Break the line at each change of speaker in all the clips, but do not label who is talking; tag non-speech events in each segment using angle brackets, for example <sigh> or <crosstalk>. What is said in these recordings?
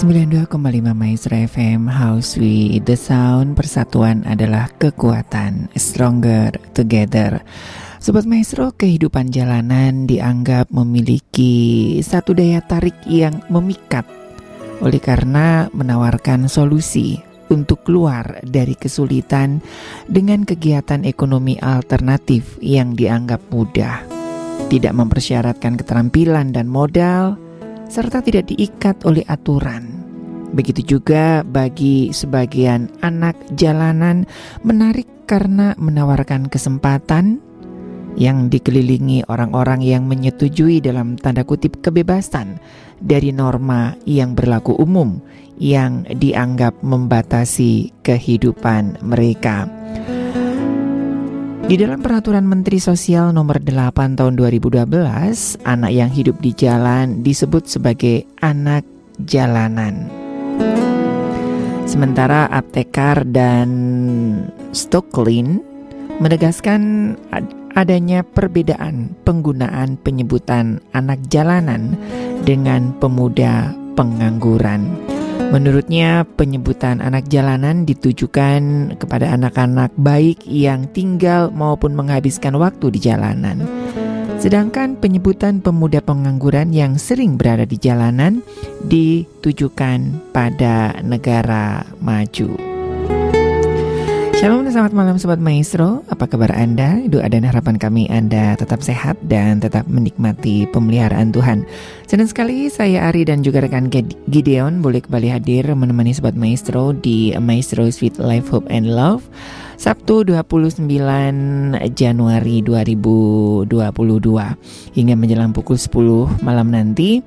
92,5 Maestro FM House We The Sound Persatuan adalah kekuatan Stronger Together. Sobat Maestro, kehidupan jalanan dianggap memiliki satu daya tarik yang memikat Oleh karena menawarkan solusi untuk keluar dari kesulitan dengan kegiatan ekonomi alternatif yang dianggap mudah. Tidak mempersyaratkan keterampilan dan modal serta tidak diikat oleh aturan. Begitu juga bagi sebagian anak jalanan menarik karena menawarkan kesempatan yang dikelilingi orang-orang yang menyetujui dalam tanda kutip kebebasan dari norma yang berlaku umum yang dianggap membatasi kehidupan mereka. Di dalam peraturan Menteri Sosial nomor 8 tahun 2012, anak yang hidup di jalan disebut sebagai anak jalanan. Sementara aptekar dan Stocklin menegaskan adanya perbedaan penggunaan penyebutan anak jalanan dengan pemuda pengangguran. Menurutnya, penyebutan anak jalanan ditujukan kepada anak-anak baik yang tinggal maupun menghabiskan waktu di jalanan. Sedangkan penyebutan pemuda pengangguran yang sering berada di jalanan ditujukan pada negara maju. Shalom dan selamat malam Sobat Maestro. Apa kabar Anda? Doa dan harapan kami Anda tetap sehat dan tetap menikmati pemeliharaan Tuhan. Senang sekali saya Ari dan juga rekan Gideon Boleh kembali hadir menemani Sobat Maestro di Maestro Sweet Life Hope and Love Sabtu 29 Januari 2022 hingga menjelang pukul 10 malam nanti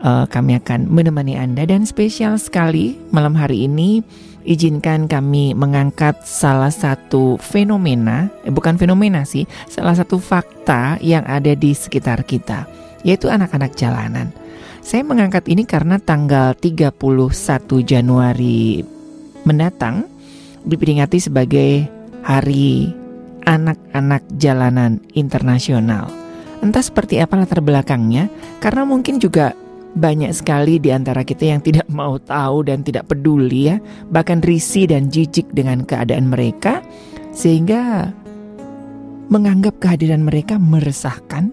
uh, kami akan menemani Anda dan spesial sekali malam hari ini izinkan kami mengangkat salah satu fenomena, eh, bukan fenomena sih, salah satu fakta yang ada di sekitar kita, yaitu anak-anak jalanan. Saya mengangkat ini karena tanggal 31 Januari mendatang diperingati sebagai Hari Anak-anak Jalanan Internasional. Entah seperti apa latar belakangnya, karena mungkin juga banyak sekali di antara kita yang tidak mau tahu dan tidak peduli ya, bahkan risih dan jijik dengan keadaan mereka, sehingga menganggap kehadiran mereka meresahkan,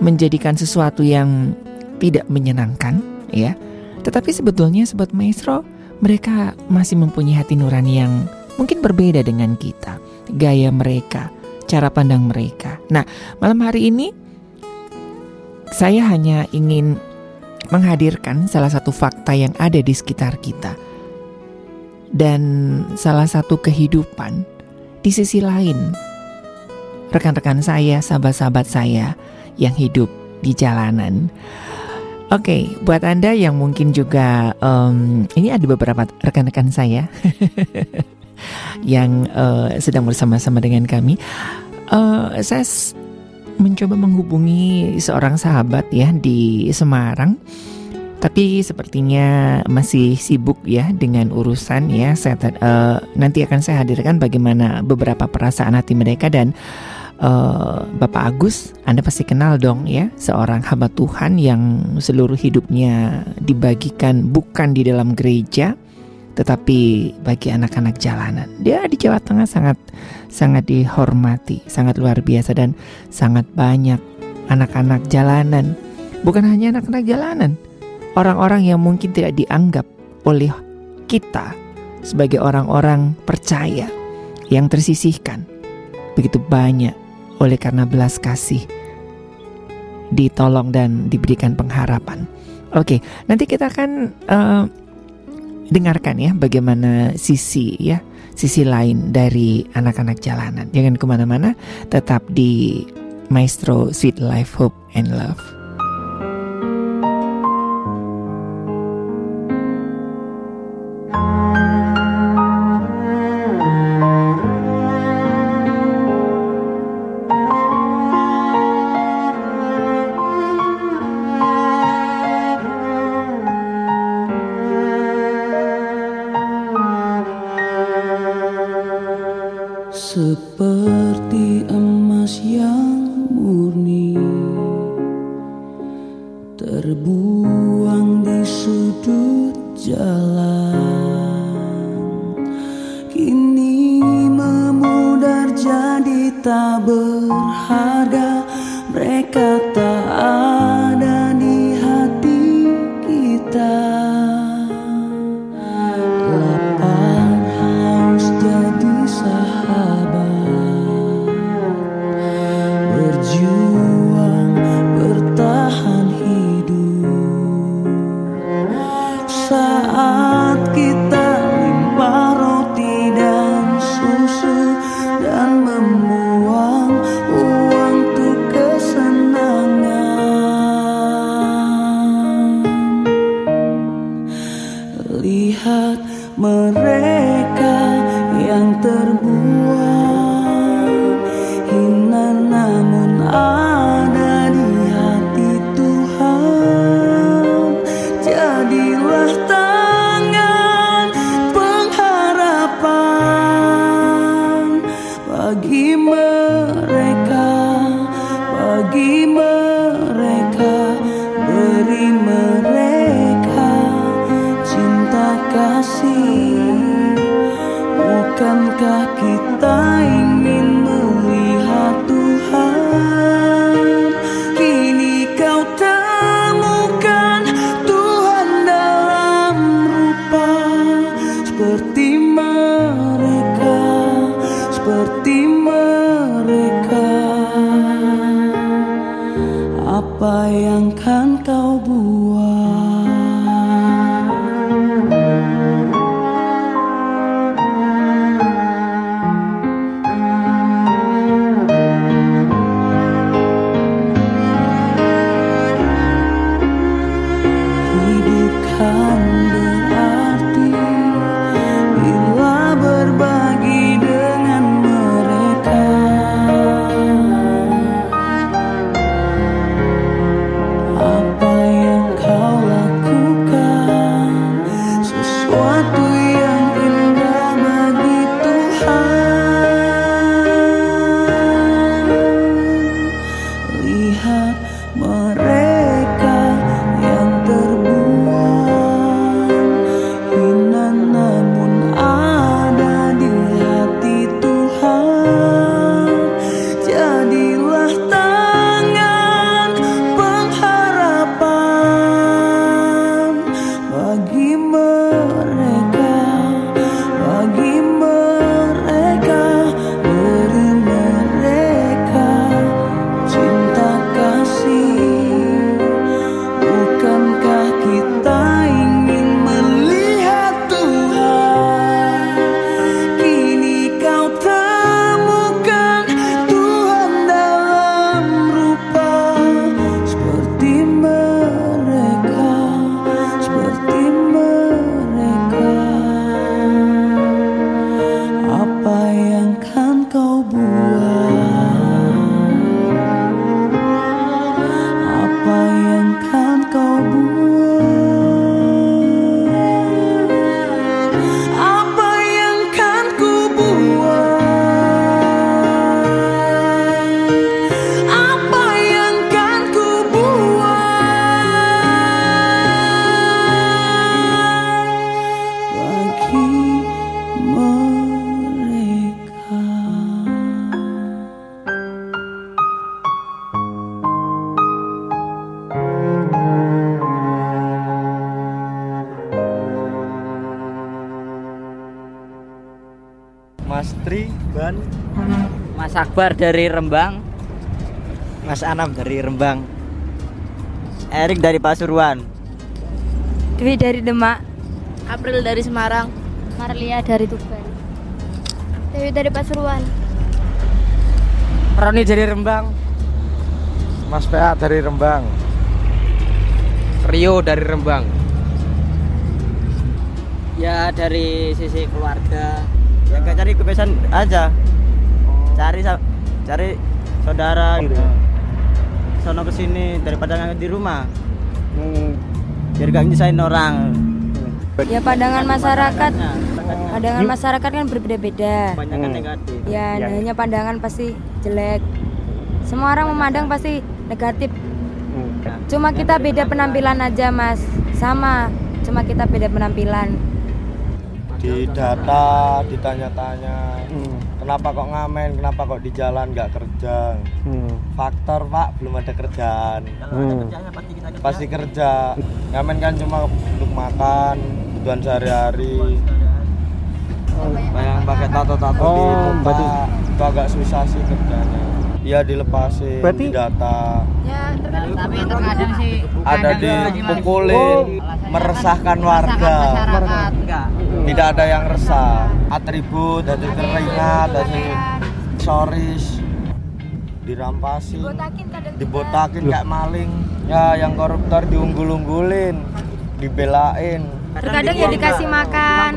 menjadikan sesuatu yang tidak menyenangkan, ya. Tetapi sebetulnya sobat maestro, mereka masih mempunyai hati nurani yang mungkin berbeda dengan kita, gaya mereka, cara pandang mereka. Nah, malam hari ini saya hanya ingin menghadirkan salah satu fakta yang ada di sekitar kita dan salah satu kehidupan di sisi lain. Rekan-rekan saya, sahabat-sahabat saya yang hidup di jalanan. Oke, okay, buat Anda yang mungkin juga um, ini ada beberapa rekan-rekan saya <laughs> yang uh, sedang bersama-sama dengan kami. Uh, saya mencoba menghubungi seorang sahabat ya di Semarang. Tapi sepertinya masih sibuk ya dengan urusan ya. Saya uh, nanti akan saya hadirkan bagaimana beberapa perasaan hati mereka dan uh, Bapak Agus, Anda pasti kenal dong ya, seorang hamba Tuhan yang seluruh hidupnya dibagikan bukan di dalam gereja, tetapi bagi anak-anak jalanan. Dia di Jawa Tengah sangat sangat dihormati, sangat luar biasa dan sangat banyak anak-anak jalanan. Bukan hanya anak-anak jalanan, orang-orang yang mungkin tidak dianggap oleh kita sebagai orang-orang percaya yang tersisihkan. Begitu banyak oleh karena belas kasih ditolong dan diberikan pengharapan. Oke, nanti kita akan uh, dengarkan ya bagaimana sisi ya sisi lain dari anak-anak jalanan. Jangan ke mana-mana, tetap di Maestro Sweet Life Hope and Love.
Akbar dari Rembang.
Mas Anam dari Rembang. Erik dari Pasuruan.
Dwi dari Demak.
April dari Semarang.
Marlia dari Tuban. Dewi dari Pasuruan.
Roni dari Rembang.
Mas PA dari Rembang.
Rio dari Rembang.
Ya dari sisi keluarga. Yang gak cari kebiasaan aja cari cari saudara gitu. Sono ke sini daripada nggak di rumah. Hmm. biar gak nyesain orang.
Ya pandangan masyarakat. pandangan. Masyarakat kan berbeda-beda.
Negatif.
Ya, ya hanya pandangan pasti jelek. Semua orang memandang pasti negatif. Cuma kita beda penampilan aja mas. Sama cuma kita beda penampilan.
Di data, ditanya-tanya.
Hmm.
Kenapa kok ngamen? Kenapa kok di jalan nggak kerja?
Hmm.
Faktor pak, belum ada kerjaan.
Kalau ada
Hmm.
kerjanya pasti kita kerja.
Pasti kerja. Ngamen kan cuma untuk makan, kebutuhan sehari-hari. Yang pakai tato-tato
Oh,
di muka,
berarti-
itu agak susah sih kerjanya. Iya dilepasin,
Berarti-
didata.
ya terkadang
tapi terkadang sih
ada dipukulin,
Oh.
meresahkan warga.
masyarakat enggak
Tidak ada yang resah. Atribut, hasil keringat, hasil soris, dirampasi, dibotakin kayak maling. Ya, yang koruptor diunggul-unggulin, dibelain.
Terkadang ya dikasih makan.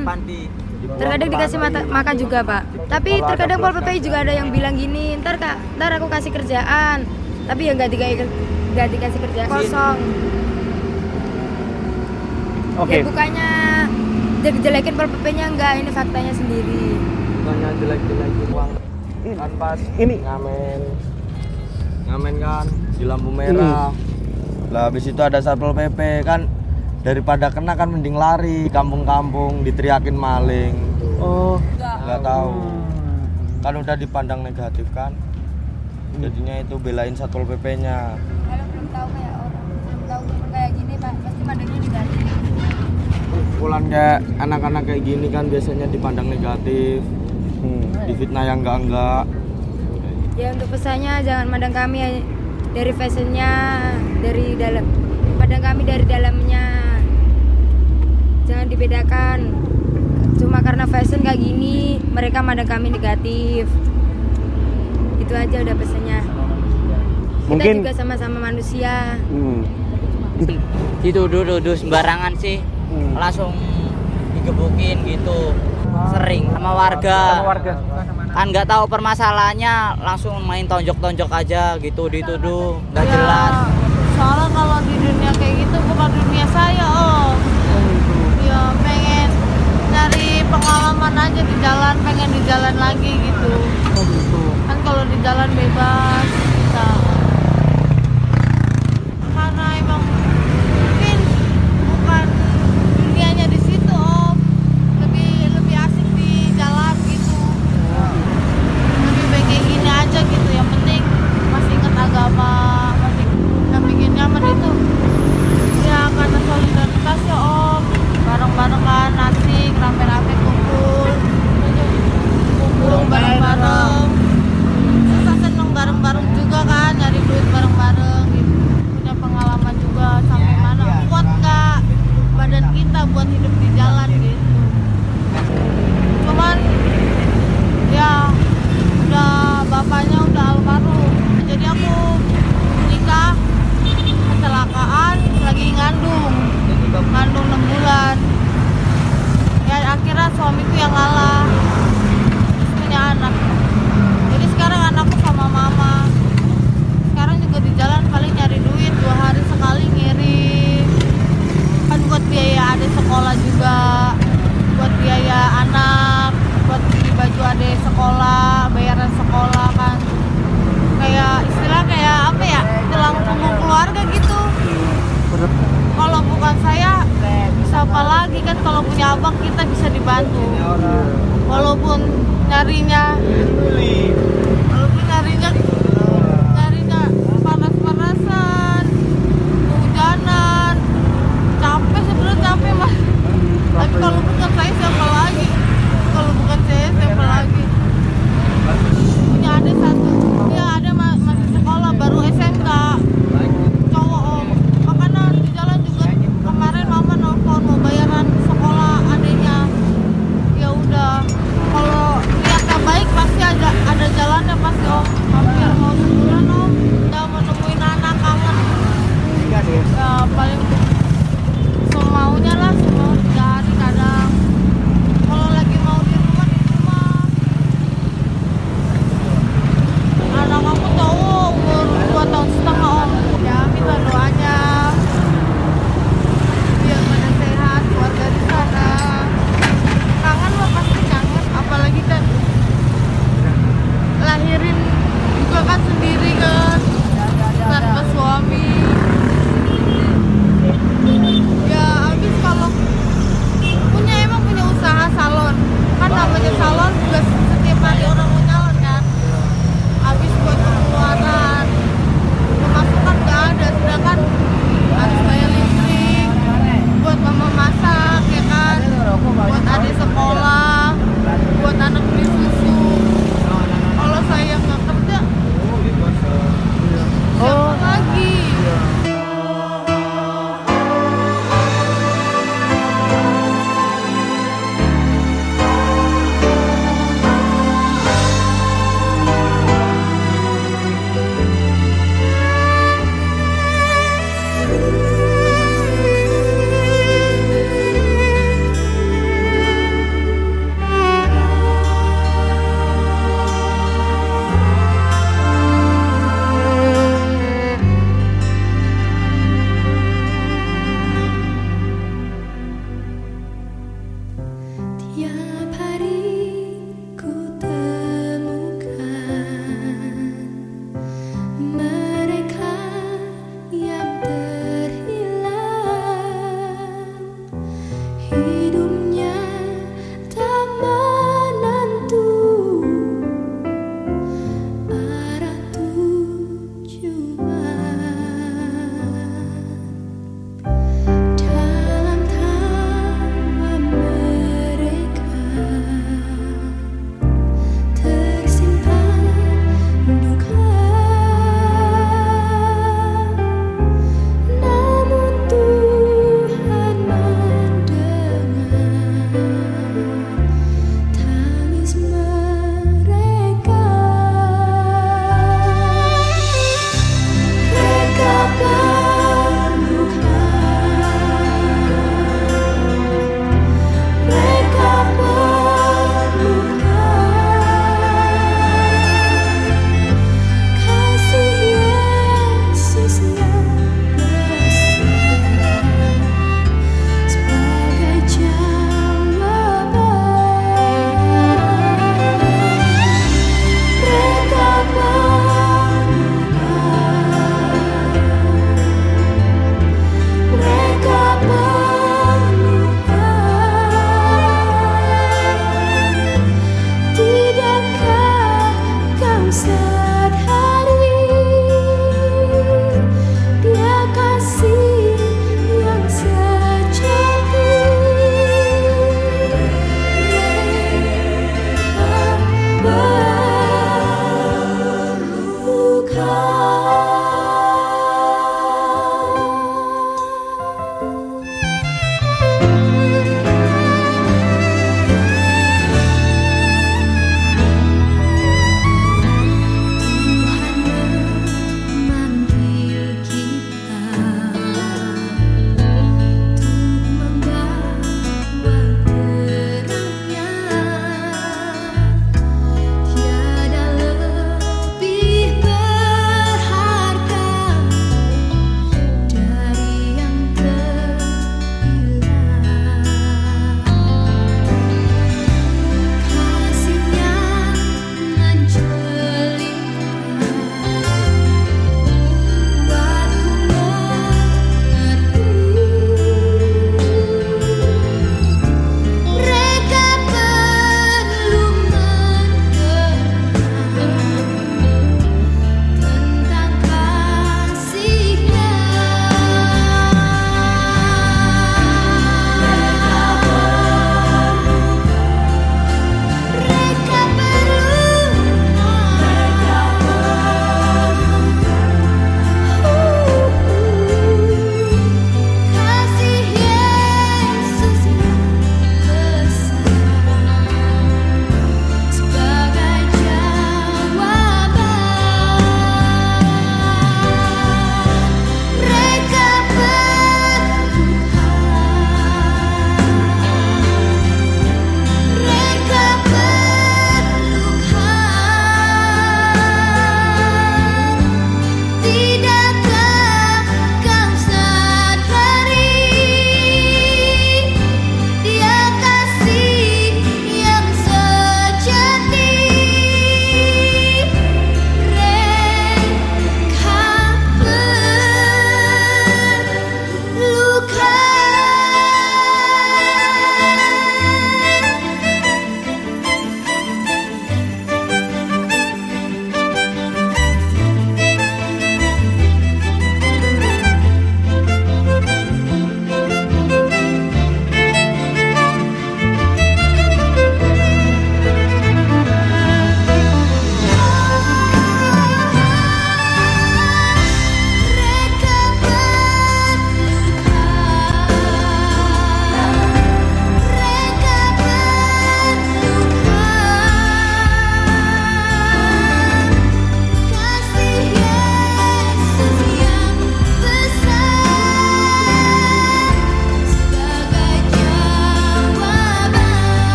Terkadang dikasih mata- makan juga pak. Tapi
Kalau
terkadang pol pp juga ada yang bilang gini ntar kak ntar aku kasih kerjaan. Tapi ya nggak dikasih nggak dikasih kerjaan kosong.
Oke.
ya bukannya jadi jelekin pol pp nya enggak ini faktanya sendiri
Bukannya jelek-jelekin uang. Kan pas
Ini-
ngamen. Ngamen kan di lampu merah. Lah habis itu ada Satpol PP kan daripada kena kan mending lari kampung-kampung diteriakin maling.
Oh.
nggak tahu kan udah dipandang negatif kan jadinya itu belain satpol pp nya
kalau belum tahu kayak orang belum tahu kayak gini pak pasti pandangnya negatif
pulang kayak anak-anak kayak gini kan biasanya dipandang negatif
Hmm.
difitnah yang enggak enggak
ya untuk pesannya jangan mandang kami ya dari fashionnya dari dalam pandang kami dari dalamnya. Jangan dibedakan. Cuma karena fashion kayak gini mereka mandang kami negatif. Itu aja udah pesannya. Kita
Mungkin
juga sama-sama manusia.
Hmm.
dituduh-tuduh sembarangan sih
Hmm.
langsung digebukin gitu sering sama warga
Sama warga.
kan nggak tahu permasalahannya langsung main tonjok-tonjok aja gitu dituduh nggak jelas
Soalnya kalau di dunia kayak gitu bukan dunia saya om. Ya pengen nyari pengalaman aja di jalan, pengen di jalan lagi gitu. Kan kalau di jalan bebas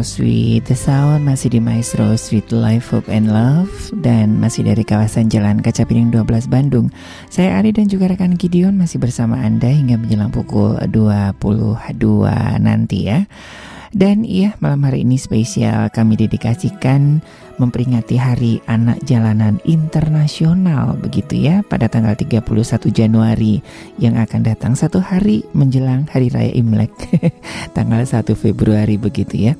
With the Sound Masih di Maestro Sweet Life, Hope and Love Dan masih dari kawasan Jalan Kaca Piring 12 Bandung. Saya Ari dan juga rekan Gideon masih bersama Anda hingga menjelang pukul 22 nanti ya dan iya, malam hari ini spesial kami dedikasikan memperingati Hari Anak Jalanan Internasional begitu ya pada tanggal 31 Januari yang akan datang satu hari menjelang Hari Raya Imlek <laughs> tanggal 1 Februari begitu ya.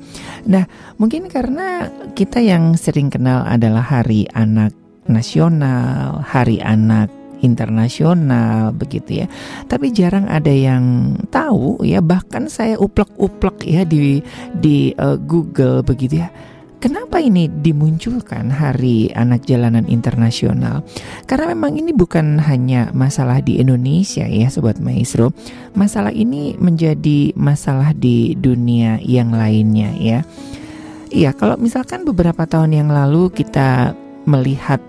Nah, mungkin karena kita yang sering kenal adalah Hari Anak Nasional, Hari Anak internasional begitu ya. Tapi jarang ada yang tahu ya bahkan saya uplek-uplek ya di di uh, Google begitu ya. Kenapa ini dimunculkan Hari Anak Jalanan Internasional? Karena memang ini bukan hanya masalah di Indonesia ya Sobat Maestro Masalah ini menjadi masalah di dunia yang lainnya ya Iya kalau misalkan beberapa tahun yang lalu kita melihat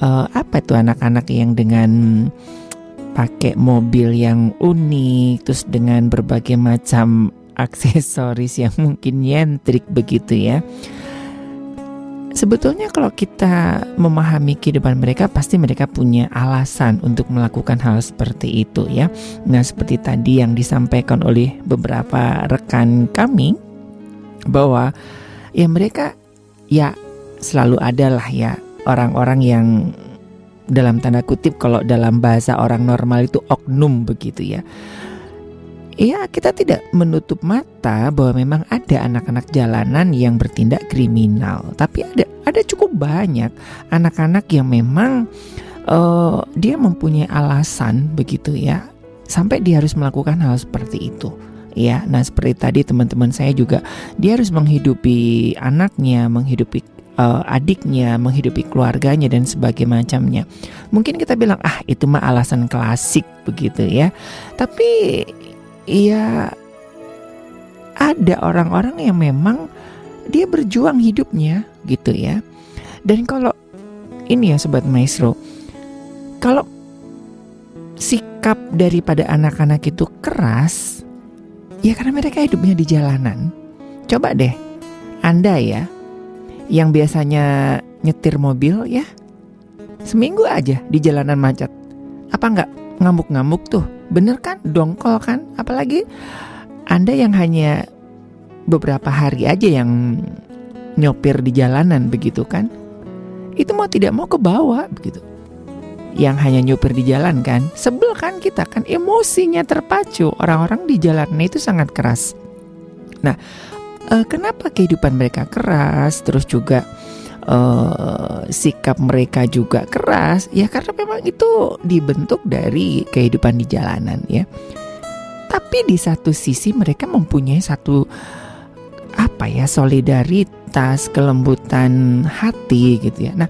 uh, apa itu anak-anak yang dengan pakai mobil yang unik terus dengan berbagai macam <laughs> aksesoris yang mungkin nyentrik begitu ya. Sebetulnya kalau kita memahami kehidupan mereka pasti mereka punya alasan untuk melakukan hal seperti itu ya. Nah, seperti tadi yang disampaikan oleh beberapa rekan kami bahwa ya mereka ya selalu adalah ya orang-orang yang dalam tanda kutip kalau dalam bahasa orang normal itu oknum begitu ya. Iya, kita tidak menutup mata bahwa memang ada anak-anak jalanan yang bertindak kriminal, tapi ada ada cukup banyak anak-anak yang memang uh, dia mempunyai alasan begitu ya, sampai dia harus melakukan hal seperti itu. Ya, nah seperti tadi teman-teman saya juga dia harus menghidupi anaknya, menghidupi uh, adiknya, menghidupi keluarganya dan sebagainya macamnya. Mungkin kita bilang ah itu mah alasan klasik begitu ya. Tapi ya ada orang-orang yang memang dia berjuang hidupnya gitu ya. Dan kalau ini ya sobat maestro, kalau sikap daripada anak-anak itu keras, ya karena mereka hidupnya di jalanan. Coba deh, Anda ya, yang biasanya nyetir mobil ya seminggu aja di jalanan macet. Apa nggak ngamuk-ngamuk tuh? Bener kan? Dongkol kan? Apalagi anda yang hanya beberapa hari aja yang nyopir di jalanan begitu kan? Itu mau tidak mau ke bawah begitu. Yang hanya nyopir di jalan kan? Sebel kan kita kan? Emosinya terpacu. Orang-orang di jalanan itu sangat keras. Nah uh, kenapa kehidupan mereka keras, terus juga uh, sikap mereka juga keras, ya karena memang itu dibentuk dari kehidupan di jalanan ya. Tapi di satu sisi mereka mempunyai satu apa ya solidaritas, kelembutan hati gitu ya. Nah,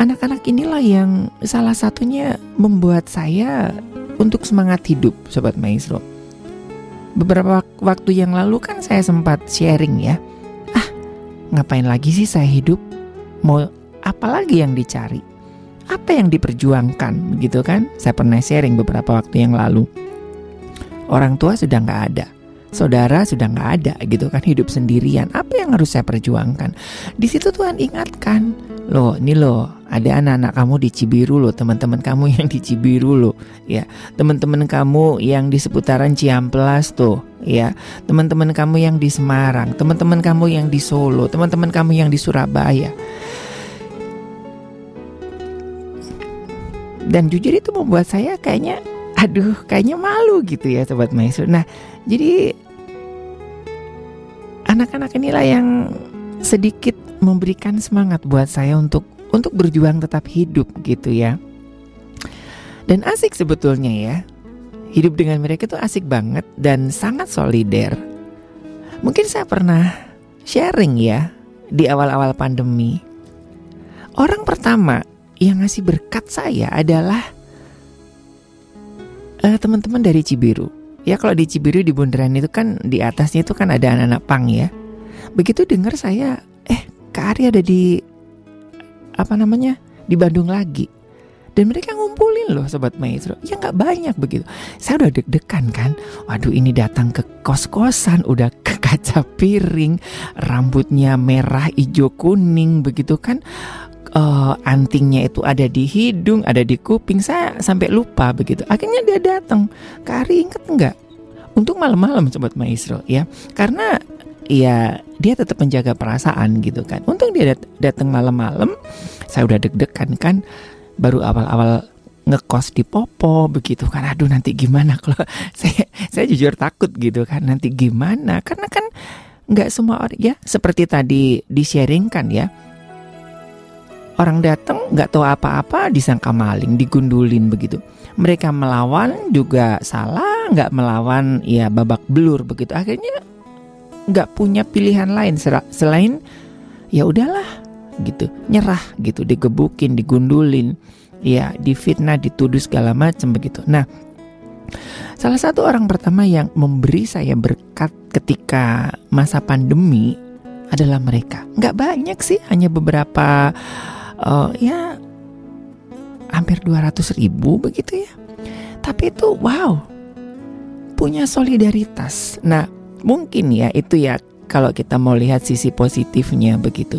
anak-anak inilah yang salah satunya membuat saya untuk semangat hidup, sobat maestro beberapa waktu yang lalu kan saya sempat sharing ya. Ah, ngapain lagi sih saya hidup? Mau apa lagi yang dicari? Apa yang diperjuangkan gitu kan? Saya pernah sharing beberapa waktu yang lalu. Orang tua sudah nggak ada, saudara sudah nggak ada gitu kan hidup sendirian. Apa yang harus saya perjuangkan? Di situ Tuhan ingatkan, loh ini loh ada anak-anak kamu di Cibiru loh teman-teman kamu yang di Cibiru loh ya. Teman-teman kamu yang di seputaran Ciamplas tuh ya. Teman-teman kamu yang di Semarang teman-teman kamu yang di Solo teman-teman kamu yang di Surabaya. Dan jujur itu membuat saya kayaknya aduh kayaknya malu gitu ya sobat maestro. Nah jadi anak-anak inilah yang sedikit memberikan semangat buat saya untuk untuk berjuang tetap hidup gitu ya. Dan asik sebetulnya ya. Hidup dengan mereka itu asik banget dan sangat solider. Mungkin saya pernah sharing ya di awal-awal pandemi. Orang pertama yang ngasih berkat saya adalah uh, teman-teman dari Cibiru. Ya kalau di Cibiru di Bundaran itu kan di atasnya itu kan ada anak-anak pang ya. Begitu dengar saya, eh Kak Ari ada di apa namanya di Bandung lagi. dan mereka ngumpulin loh sobat maestro. Ya nggak banyak begitu. Saya udah deg-degan kan? Waduh ini datang ke kos-kosan udah ke kaca piring rambutnya merah hijau kuning begitu kan? Eh, antingnya itu ada di hidung ada di kuping. Saya sampai lupa begitu. Akhirnya dia datang. Kari inget nggak? Untuk malam-malam sobat maestro ya. Karena ya dia tetap menjaga perasaan gitu kan. Untung dia dat- datang malam-malam saya udah deg-degan kan baru awal-awal ngekos di Popo begitu kan. Aduh nanti gimana kalau <laughs> saya saya jujur takut gitu kan. Nanti gimana? Karena kan nggak semua orang ya seperti tadi di sharingkan ya. Orang datang nggak tahu apa-apa disangka maling digundulin begitu. Mereka melawan juga salah nggak melawan ya babak belur begitu. Akhirnya nggak punya pilihan lain selain ya udahlah gitu. Nyerah gitu digebukin digundulin ya difitnah dituduh segala macam begitu. Nah salah satu orang pertama yang memberi saya berkat ketika masa pandemi adalah mereka. Nggak banyak sih hanya beberapa eh, ya hampir 200 ribu begitu ya. Tapi itu wow punya solidaritas. Nah mungkin ya itu ya kalau kita mau lihat sisi positifnya begitu.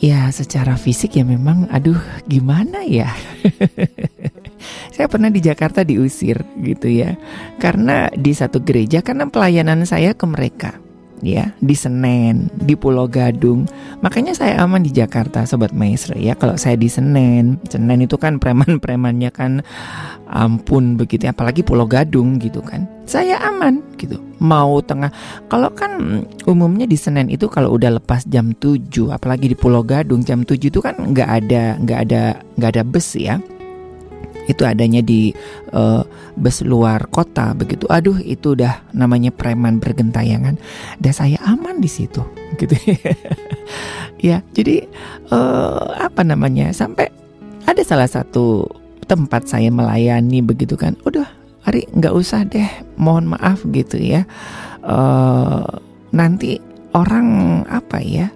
Ya secara fisik ya memang aduh gimana ya? <laughs> Saya pernah di Jakarta diusir gitu ya. Karena di satu gereja karena pelayanan saya ke mereka ya di Senen di Pulau Gadung. Makanya saya aman di Jakarta sobat maestro ya. Kalau saya di Senen Senen itu kan preman-premannya kan ampun begitu apalagi Pulau Gadung gitu kan saya aman gitu. Mau tengah kalau kan mm, umumnya di Senen itu kalau udah lepas jam 7 apalagi di Pulau Gadung jam 7 itu kan nggak ada nggak ada nggak ada bus ya. Itu adanya di eh, bus luar kota begitu. Aduh itu udah namanya preman bergentayangan. Dan saya aman di situ <laughs> gitu. Ya jadi eh, apa namanya sampai ada salah satu tempat saya melayani begitu kan. Udah Ari nggak usah deh mohon maaf gitu ya. Eh nanti orang apa ya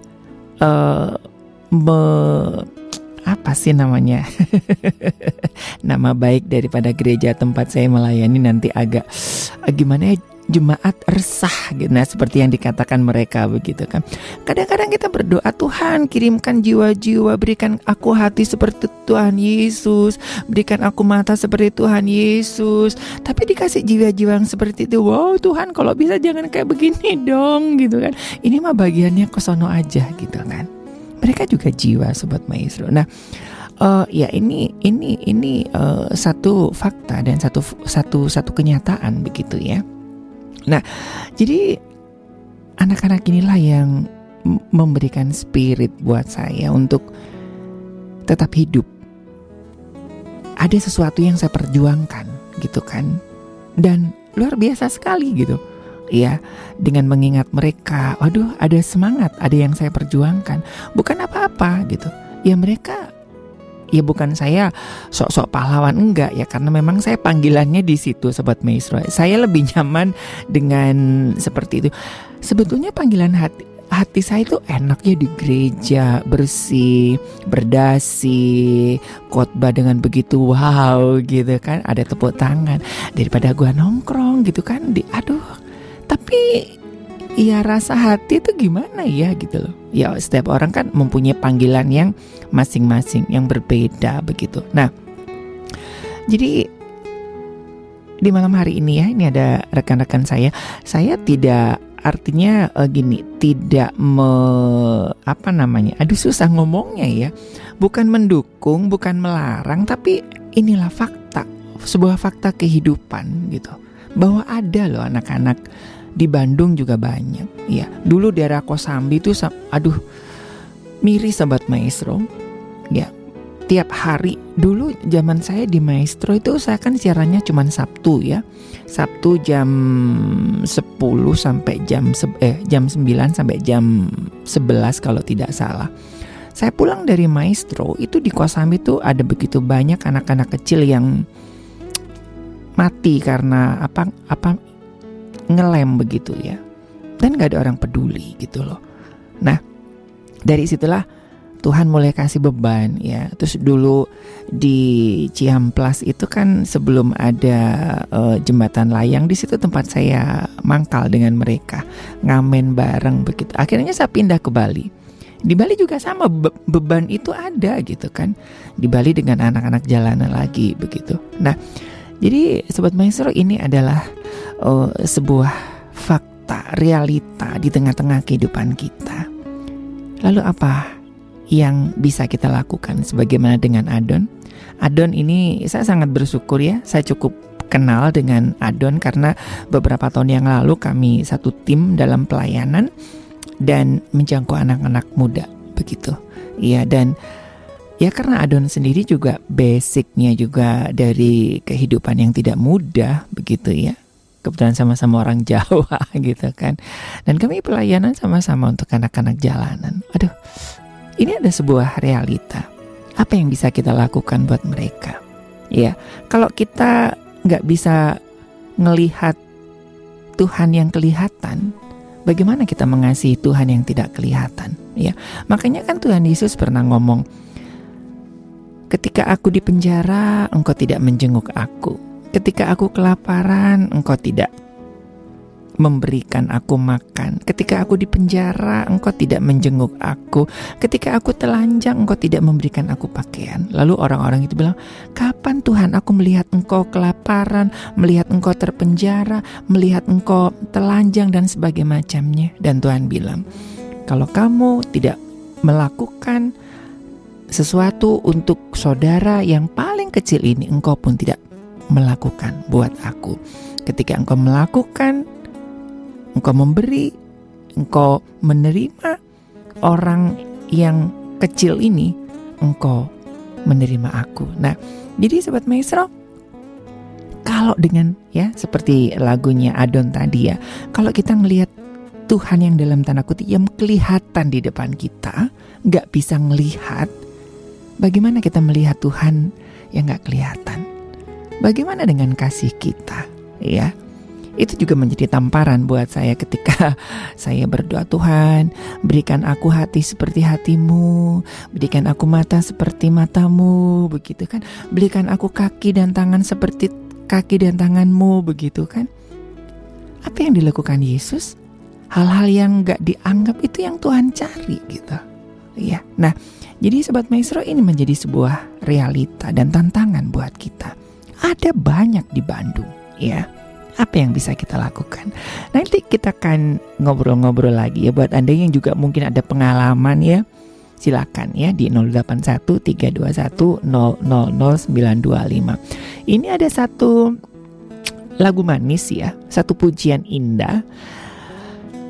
eh me- apa sih namanya? <laughs> Nama baik daripada gereja tempat saya melayani nanti agak gimana ya jemaat resah gitu. Nah seperti yang dikatakan mereka begitu kan. Kadang-kadang kita berdoa Tuhan kirimkan jiwa-jiwa berikan aku hati seperti Tuhan Yesus berikan aku mata seperti Tuhan Yesus. Tapi dikasih jiwa-jiwa yang seperti itu wow Tuhan kalau bisa jangan kayak begini dong gitu kan. Ini mah bagiannya kesono aja gitu kan. Mereka juga jiwa sobat maestro. Nah, eh, ya ini ini ini eh, satu fakta dan satu satu satu kenyataan begitu ya. Nah, jadi anak-anak inilah yang memberikan spirit buat saya untuk tetap hidup. Ada sesuatu yang saya perjuangkan gitu kan. Dan luar biasa sekali gitu. Ya, dengan mengingat mereka, waduh ada semangat, ada yang saya perjuangkan. Bukan apa-apa gitu. Ya mereka ya bukan saya sok-sok pahlawan enggak ya karena memang saya panggilannya di situ sobat maestro. Saya lebih nyaman dengan seperti itu. Sebetulnya panggilan hati hati saya itu enaknya di gereja bersih, berdasi, khotbah dengan begitu wow gitu kan, ada tepuk tangan daripada gua nongkrong gitu kan. Di aduh, tapi ya rasa hati itu gimana ya gitu loh. Ya setiap orang kan mempunyai panggilan yang masing-masing yang berbeda begitu. Nah, jadi di malam hari ini ya, ini ada rekan-rekan saya. Saya tidak artinya eh, gini, tidak me apa namanya? Aduh susah ngomongnya ya. Bukan mendukung, bukan melarang, tapi inilah fakta, sebuah fakta kehidupan gitu. Bahwa ada loh anak-anak di Bandung juga banyak. Ya, dulu daerah Kosambi itu aduh miris sobat maestro. Ya, tiap hari dulu zaman saya di maestro itu saya kan siarannya cuma Sabtu ya. Sabtu jam 10 sampai jam eh jam 9 sampai jam 11 kalau tidak salah. Saya pulang dari maestro itu di Kosambi itu ada begitu banyak anak-anak kecil yang mati karena apa apa ngelem begitu ya dan nggak ada orang peduli gitu loh nah dari situlah Tuhan mulai kasih beban ya. Terus dulu di Ciamplas itu kan sebelum ada eh, jembatan layang di situ tempat saya mangkal dengan mereka, ngamen bareng begitu. Akhirnya saya pindah ke Bali. Di Bali juga sama be- beban itu ada gitu kan. Di Bali dengan anak-anak jalanan lagi begitu. Nah, jadi sobat maestro ini adalah eh, sebuah fakta, realita di tengah-tengah kehidupan kita. Lalu apa yang bisa kita lakukan sebagaimana dengan Adon? Adon ini saya sangat bersyukur ya, saya cukup kenal dengan Adon karena beberapa tahun yang lalu kami satu tim dalam pelayanan dan menjangkau anak-anak muda begitu. Iya dan ya karena Adon sendiri juga basicnya juga dari kehidupan yang tidak mudah begitu ya. Kebetulan sama-sama orang <laughs> Jawa gitu kan. Dan kami pelayanan sama-sama untuk anak-anak jalanan. Aduh, ini ada sebuah realita. Apa yang bisa kita lakukan buat mereka? Ya, kalau kita nggak bisa ngelihat Tuhan yang kelihatan, bagaimana kita mengasihi Tuhan yang tidak kelihatan? Ya, makanya kan Tuhan Yesus pernah ngomong, ketika aku di penjara, engkau tidak menjenguk aku. Ketika aku kelaparan, engkau tidak memberikan aku makan. Ketika aku di penjara, engkau tidak menjenguk aku. Ketika aku telanjang, engkau tidak memberikan aku pakaian. Lalu orang-orang itu bilang, "Kapan Tuhan aku melihat engkau kelaparan, melihat engkau terpenjara, melihat engkau telanjang dan sebagainya macamnya?" Dan Tuhan bilang, "Kalau kamu tidak melakukan sesuatu untuk saudara yang paling kecil ini, engkau pun tidak melakukan buat aku. Ketika engkau melakukan, engkau memberi, engkau menerima orang yang kecil ini, engkau menerima aku. Nah, jadi sobat maestro, kalau dengan ya seperti lagunya Adon tadi ya, kalau kita ngelihat Tuhan yang dalam tanda kutip yang kelihatan di depan kita, nggak bisa ngelihat, bagaimana kita melihat Tuhan yang nggak kelihatan? Bagaimana dengan kasih kita? Ya, itu juga menjadi tamparan buat saya ketika <laughs> saya berdoa Tuhan berikan aku hati seperti hatimu berikan aku mata seperti matamu begitu kan. Berikan aku kaki dan tangan seperti kaki dan tanganmu begitu kan. Apa yang dilakukan Yesus? Hal-hal yang gak dianggap itu yang Tuhan cari gitu. Ya nah jadi sobat maestro ini menjadi sebuah realita dan tantangan buat kita. Ada banyak di Bandung ya apa yang bisa kita lakukan? Nanti kita akan ngobrol-ngobrol lagi ya buat anda yang juga mungkin ada pengalaman ya. Silakan ya di 081 321 000925 ini ada satu lagu manis ya satu pujian indah.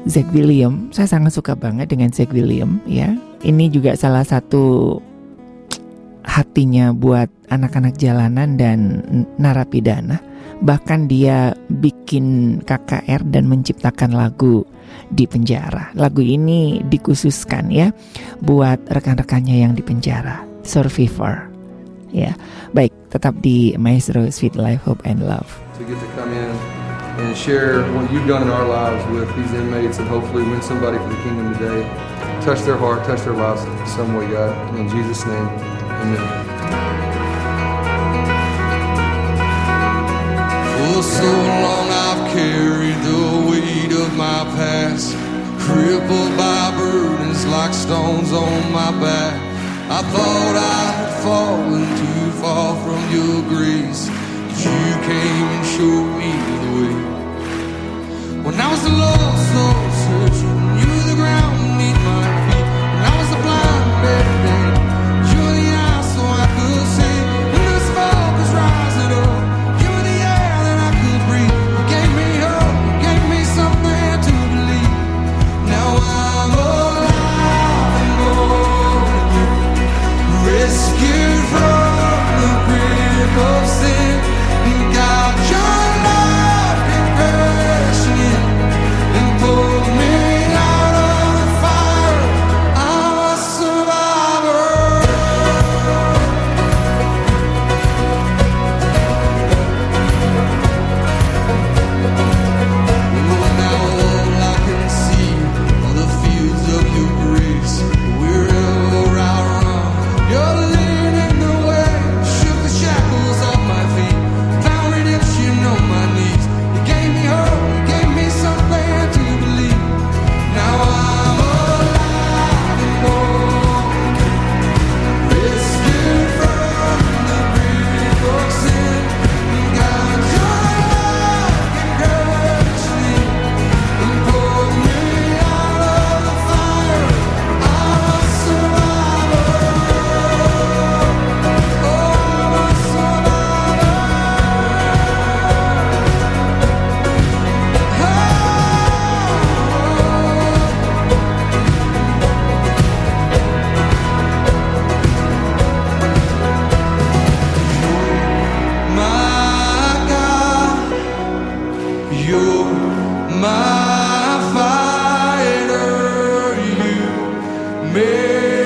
Zack William saya sangat suka banget dengan Zack William ya. Ini juga salah satu hatinya buat anak-anak jalanan dan narapidana. Bahkan dia bikin KKR dan menciptakan lagu di penjara. Lagu ini dikhususkan ya buat rekan-rekannya yang di penjara, Survivor. Ya, baik, tetap di Maestro Sweet Life Hope and Love.
to get to come in and share what you've done in our lives with these inmates and hopefully win somebody for the kingdom today. Touch their heart, touch their lives some way, God. In Jesus' name.
For so long I've carried the weight of my past, crippled by burdens like stones on my back. I thought I had fallen too far from your grace, but you came and showed me the way. When I was a lost, so searching, you the ground beneath my feet. When I was a blind man,
my fighter, you
made.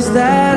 is that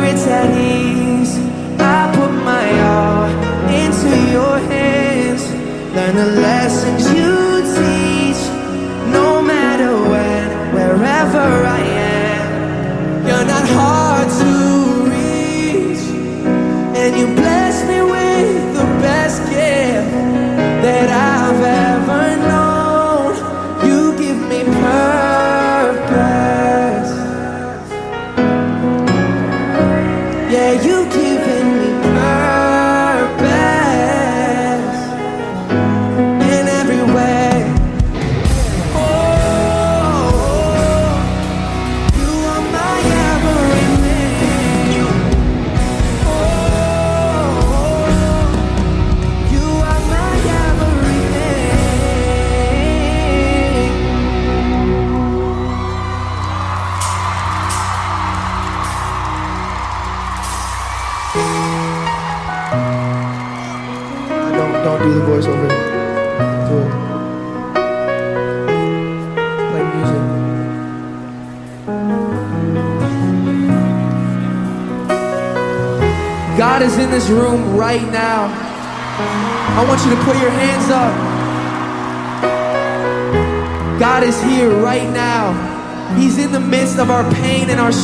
spirit's at ease. I put my all into your hands. Learn
a lesson.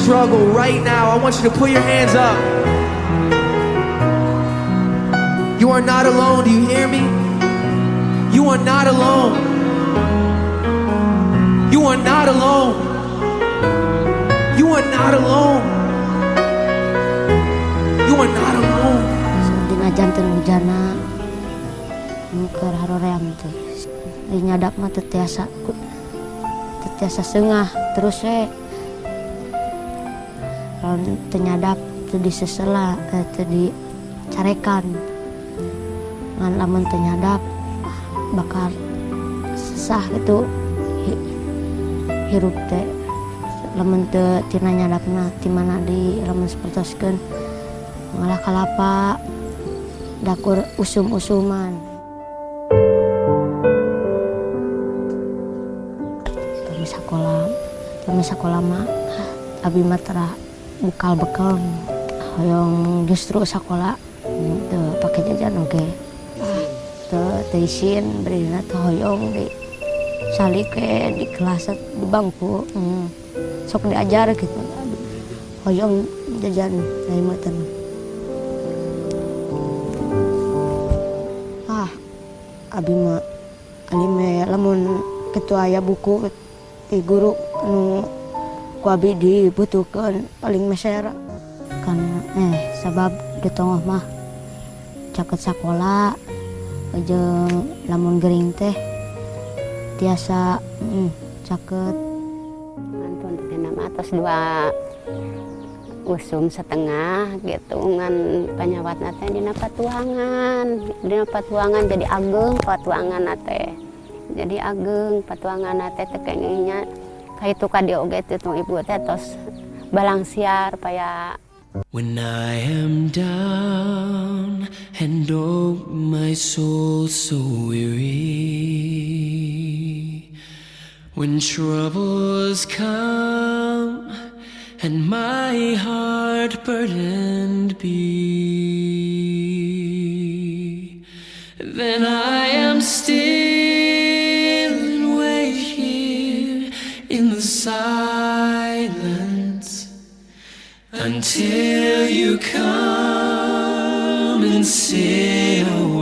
struggle right now, I want you to put your hands up. You are not alone. Do you hear me? You are not alone. You are not alone. You are not alone. You are not alone.
Dinajan terhujana, mukar haroream tuh. Dinyadak mah tetiasa, tetiasa sengah terus saya kalau tenyadap tuh disesela eh, tuh dicarekan ngan lamun tenyadap ah, bakal sesah hi- hirup teh. Lamun teu tina nyadapna ti mana di lamun sapertoskeun malah kalapa dakur usum-usuman. Kami sekolah kami sekolah mah abi mah tara bekal bekal hoyong justru sekolah itu pakai jajan oke tuh teisin berina hoyong di salik ke di kelas di bangku hmm. sok diajar gitu. Hoyong jajan dari mata ah abi mah lamun ketua aya buku di guru anu ku abi dibutuhkan paling mesera. Kan eh sabab di tengah mah caket sekolah jeung lamun gering teh tiasa mm, caket.
Mantun kena atas dua usum setengah gitu ngan penyawat nate dina patuangan. Dina patuangan jadi ageng patuangan nate jadi ageng patuangan nate tekengnya kayak itu kadi oge itu ibu teh tos balang siar paya.
When I am down and oh my soul so weary. When troubles come and my heart burdened be Then I am still silence until you come and sit a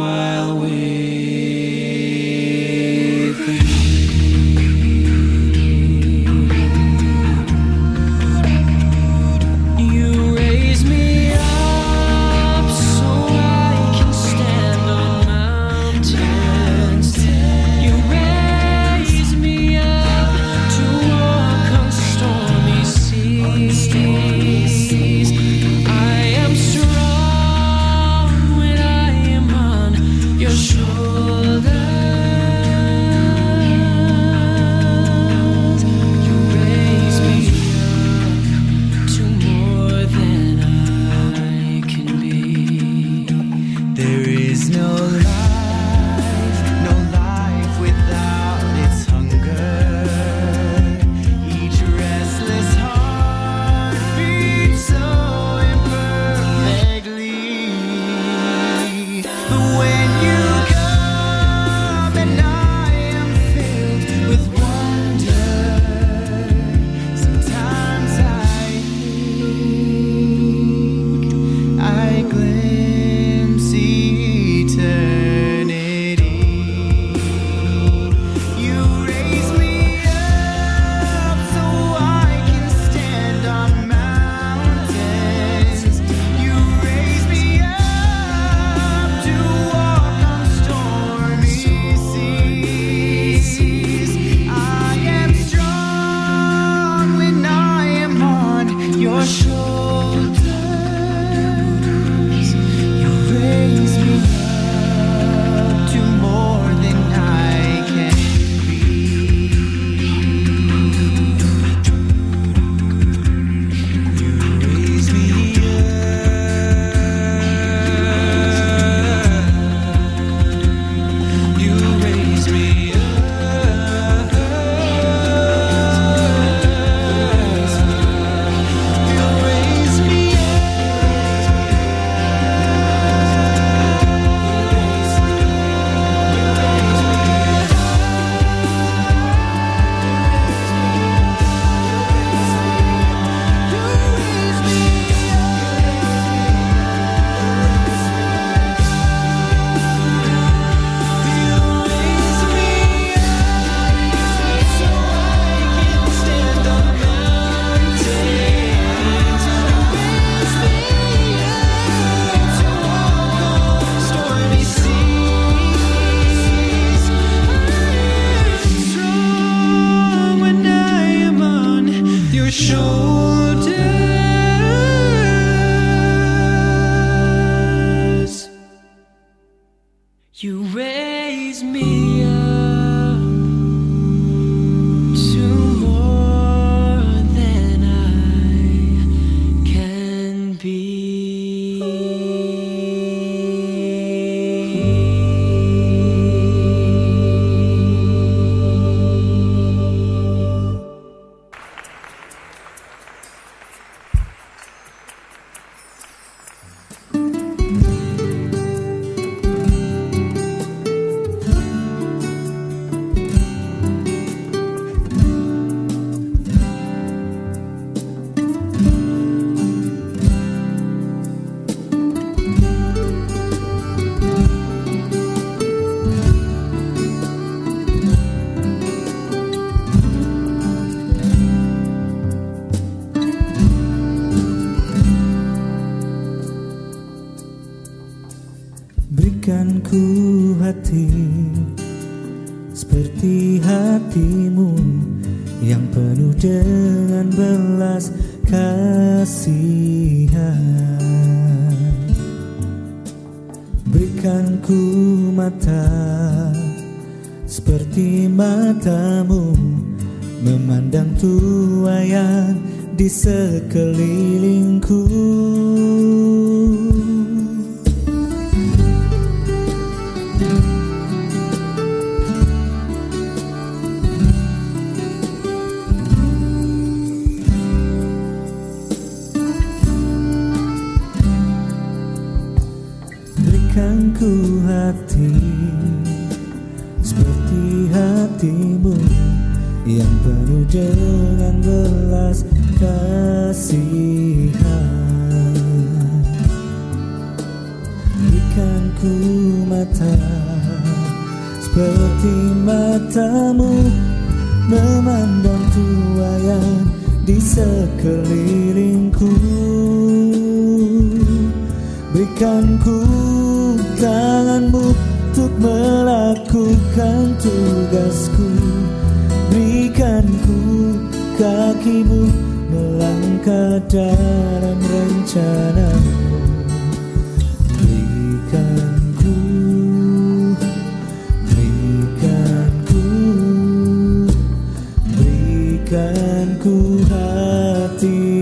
memandang tua yang di sekelilingku. Berikan ku tanganmu untuk melakukan tugasku Berikan ku kakimu melangkah dalam rencanamu ku hatimu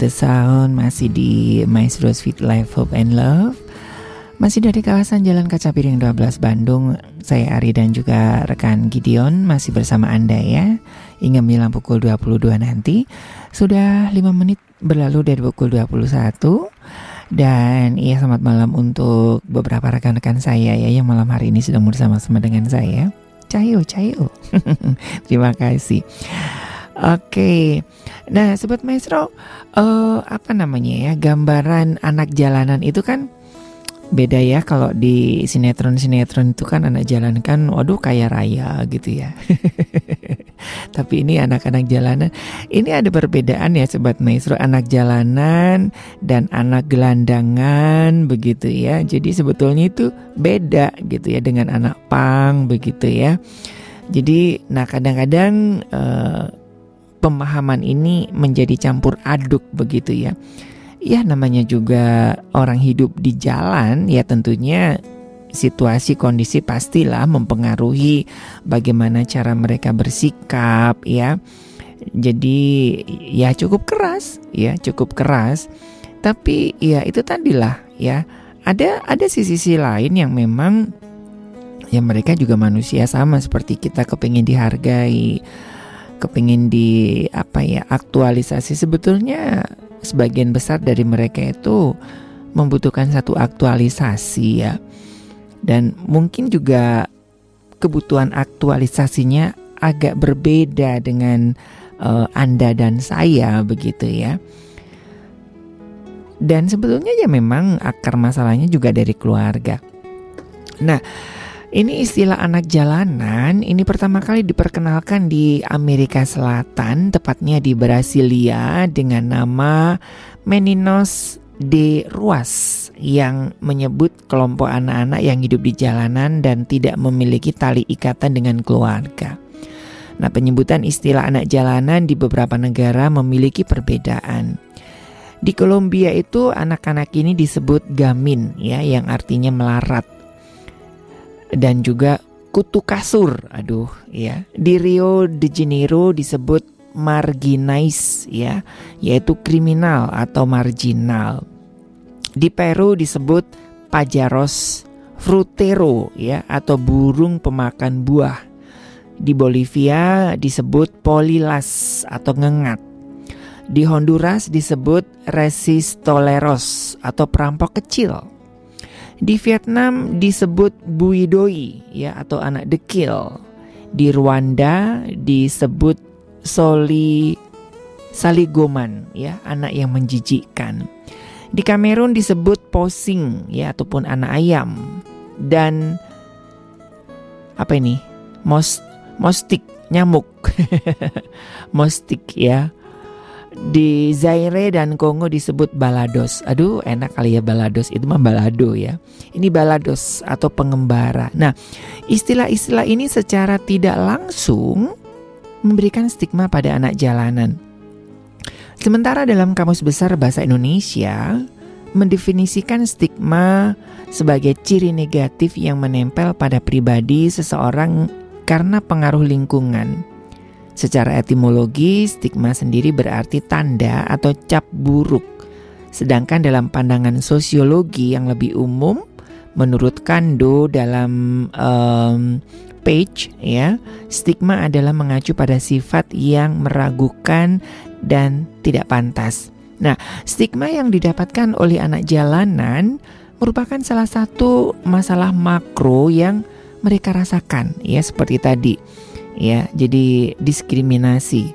the Sound Masih di Maestro Sweet Life Hope and Love. Masih dari kawasan Jalan Kaca Piring 12 Bandung. Saya Ari dan juga rekan Gideon Masih bersama Anda ya. Hingga menjelang pukul 22 nanti. Sudah 5 menit berlalu dari pukul 21 dan iya selamat malam untuk beberapa rekan-rekan saya ya Yang malam hari ini sedang bersama-sama dengan saya. Cayo, Cayo. <laughs> Terima kasih Oke, nah sobat maestro, eh, apa namanya ya gambaran anak jalanan itu kan beda ya kalau di sinetron-sinetron itu kan anak jalanan kan, waduh kaya raya gitu ya. <laughs> Tapi ini anak-anak jalanan, ini ada perbedaan ya sobat maestro, anak jalanan dan anak gelandangan begitu ya. Jadi sebetulnya itu beda gitu ya dengan anak pang begitu ya. Jadi, nah kadang-kadang eh, pemahaman ini menjadi campur aduk begitu ya. ya namanya juga orang hidup di jalan ya tentunya situasi kondisi pastilah mempengaruhi bagaimana cara mereka bersikap ya. Jadi ya cukup keras ya, cukup keras. Tapi ya itu tadilah ya. Ada ada sisi-sisi lain yang memang ya mereka juga manusia sama seperti kita kepingin dihargai, kepingin di apa ya aktualisasi sebetulnya sebagian besar dari mereka itu membutuhkan satu aktualisasi ya dan mungkin juga kebutuhan aktualisasinya agak berbeda dengan uh, Anda dan saya begitu ya. Dan sebetulnya ya memang akar masalahnya juga dari keluarga. Nah, ini istilah anak jalanan ini pertama kali diperkenalkan di Amerika Selatan, tepatnya di Brasilia dengan nama Meninos de Ruas yang menyebut kelompok anak-anak yang hidup di jalanan dan tidak memiliki tali ikatan dengan keluarga. Nah, penyebutan istilah anak jalanan di beberapa negara memiliki perbedaan. Di Kolombia itu anak-anak ini disebut gamin ya yang artinya melarat. Dan juga kutu kasur. Aduh ya. Di Rio de Janeiro disebut marginais ya, yaitu kriminal atau marginal. Di Peru disebut pajaros frutero ya atau burung pemakan buah. Di Bolivia disebut polilas atau ngengat. Di Honduras disebut resistoleros atau perampok kecil. Di Vietnam disebut buidoi ya atau anak dekil. Di Rwanda disebut soli saligoman ya anak yang menjijikkan. Di Kamerun disebut posing ya ataupun anak ayam dan apa ini mos mostik nyamuk <laughs> mostik ya di Zaire dan Kongo disebut balados. Aduh, enak kali ya balados. Itu mah balado ya. Ini balados atau pengembara. Nah, istilah-istilah ini secara tidak langsung memberikan stigma pada anak jalanan. Sementara dalam Kamus Besar Bahasa Indonesia mendefinisikan stigma sebagai ciri negatif yang menempel pada pribadi seseorang karena pengaruh lingkungan. Secara etimologi, stigma sendiri berarti tanda atau cap buruk. Sedangkan dalam pandangan sosiologi yang lebih umum, menurut Kando dalam um, page ya, stigma adalah mengacu pada sifat yang meragukan dan tidak pantas. Nah, stigma yang didapatkan oleh anak jalanan merupakan salah satu masalah makro yang mereka rasakan ya seperti tadi ya jadi diskriminasi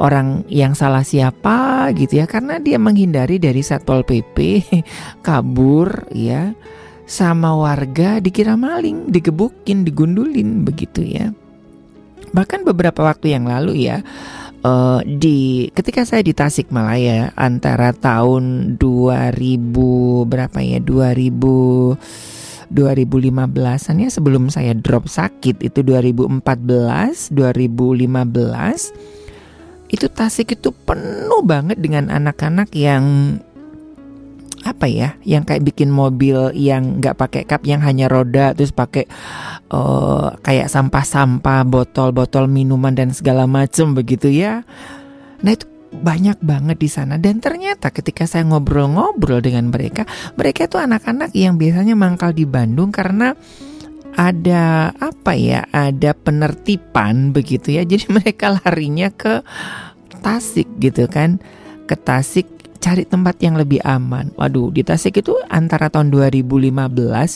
orang yang salah siapa gitu ya karena dia menghindari dari satpol pp <laughs> kabur ya sama warga dikira maling digebukin digundulin begitu ya. Bahkan beberapa waktu yang lalu ya uh, di ketika saya di Tasikmalaya antara tahun 2000 berapa ya 2000 2015-an ya sebelum saya drop sakit itu 2014, 2015 itu Tasik itu penuh banget dengan anak-anak yang apa ya, yang kayak bikin mobil yang nggak pakai kap, yang hanya roda, terus pakai uh, kayak sampah-sampah, botol-botol minuman dan segala macem begitu ya. Nah itu banyak banget di sana dan ternyata ketika saya ngobrol-ngobrol dengan mereka, mereka itu anak-anak yang biasanya mangkal di Bandung karena ada apa ya, ada penertiban begitu ya. Jadi <laughs> mereka larinya ke Tasik gitu kan. Ke Tasik cari tempat yang lebih aman. Waduh, di Tasik itu antara tahun 2015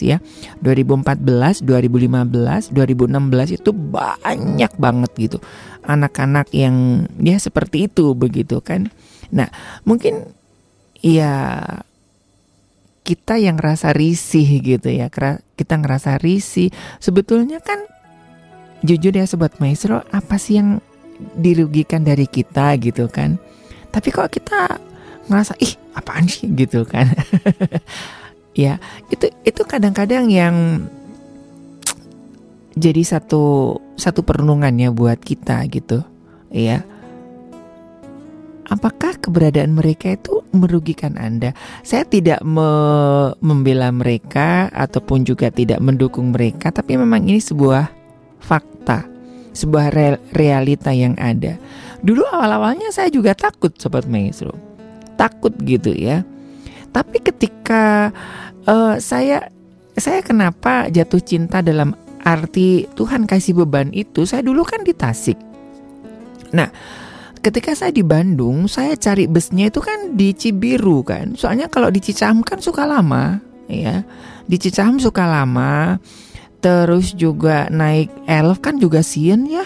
ya, 2014, 2015, 2016 itu banyak banget gitu anak-anak yang ya seperti itu begitu kan. Nah, mungkin ya kita yang rasa risih gitu ya, kita ngerasa risih. Sebetulnya kan jujur ya sobat maestro, apa sih yang dirugikan dari kita gitu kan? Tapi kok kita ngerasa ih apaan sih gitu kan? <laughs> ya itu itu kadang-kadang yang jadi satu satu perenungannya buat kita gitu ya apakah keberadaan mereka itu merugikan Anda? Saya tidak me- membela mereka ataupun juga tidak mendukung mereka, tapi memang ini sebuah fakta, sebuah re- realita yang ada. Dulu awal-awalnya saya juga takut sobat maestro. Takut gitu ya. Tapi ketika eh, saya saya kenapa jatuh cinta dalam arti Tuhan kasih beban itu, saya dulu kan di Tasik. Nah, ketika saya di Bandung, saya cari busnya itu kan di Cibiru kan. Soalnya kalau di Cicahem kan suka lama, ya. Di Cicahem suka lama. Terus juga naik elf kan juga sien ya.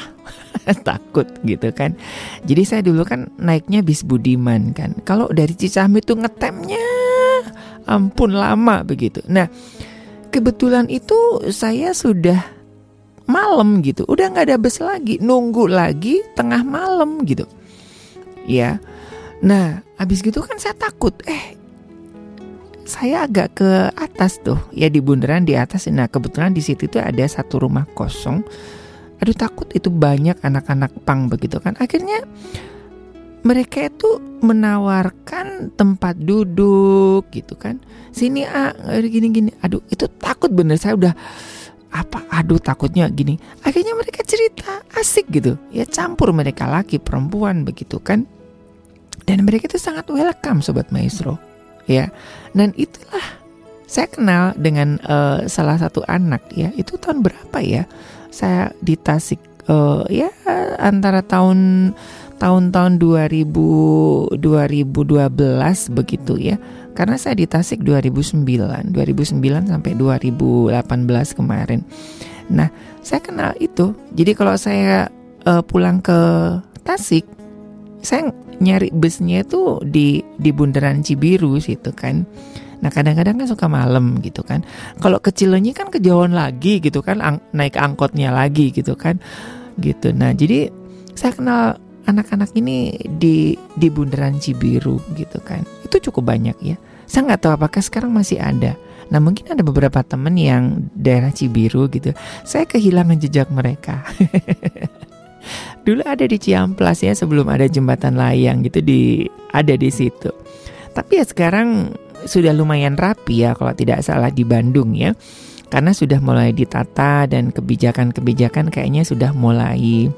<laughs> Takut gitu kan. Jadi saya dulu kan naiknya bis Budiman kan. Kalau dari Cicahem itu ngetemnya ampun lama begitu. Nah, kebetulan itu saya sudah malam gitu. Udah nggak ada bus lagi, nunggu lagi tengah malam gitu. Ya. Nah, habis gitu kan saya takut. Eh, saya agak ke atas tuh, ya di bundaran di atas. Nah, kebetulan di situ tuh ada satu rumah kosong. Aduh takut itu banyak anak-anak pang begitu kan. Akhirnya mereka itu menawarkan tempat duduk gitu kan. Sini ah gini-gini. Aduh itu takut bener. Saya udah apa aduh takutnya gini. Akhirnya mereka cerita asik gitu. Ya campur mereka laki perempuan begitu kan. Dan mereka itu sangat welcome sobat maestro. Ya dan itulah saya kenal dengan eh, salah satu anak ya. Itu tahun berapa ya saya di Tasik eh, ya antara tahun tahun-tahun 2000 2012 begitu ya. Karena saya di Tasik 2009 2009 sampai 2018 kemarin. Nah saya kenal itu. Jadi kalau saya eh, pulang ke Tasik saya nyari busnya itu di di bundaran Cibiru situ kan Nah kadang-kadang kan suka malam gitu kan. Kalau kecilnya kan kejauhan lagi gitu kan, ang- naik angkotnya lagi gitu kan, gitu. Nah jadi saya kenal anak-anak ini di di bundaran Cibiru gitu kan. Itu cukup banyak ya. Saya nggak tahu apakah sekarang masih ada. Nah mungkin ada beberapa temen yang daerah Cibiru gitu. Saya kehilangan jejak mereka. <laughs> Dulu ada di Ciamplas ya sebelum ada jembatan layang gitu di ada di situ. Tapi ya sekarang sudah lumayan rapi ya kalau tidak salah di Bandung ya. Karena sudah mulai ditata dan kebijakan-kebijakan kayaknya sudah mulai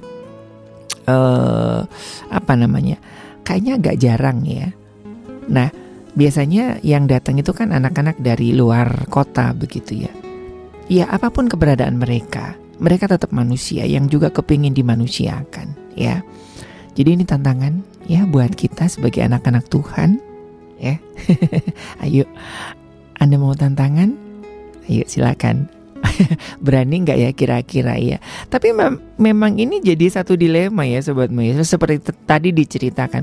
eh apa namanya? Kayaknya agak jarang ya. Nah, biasanya yang datang itu kan anak-anak dari luar kota begitu ya. Ya, apa pun keberadaan mereka, mereka tetap manusia yang juga kepingin dimanusiakan ya. Jadi ini tantangan ya buat kita sebagai anak-anak Tuhan ya. <laughs> Ayo, Anda mau tantangan? Ayo silakan. <laughs> Berani nggak ya kira-kira ya? Tapi mem- memang ini jadi satu dilema ya sobat Maestro seperti tadi diceritakan.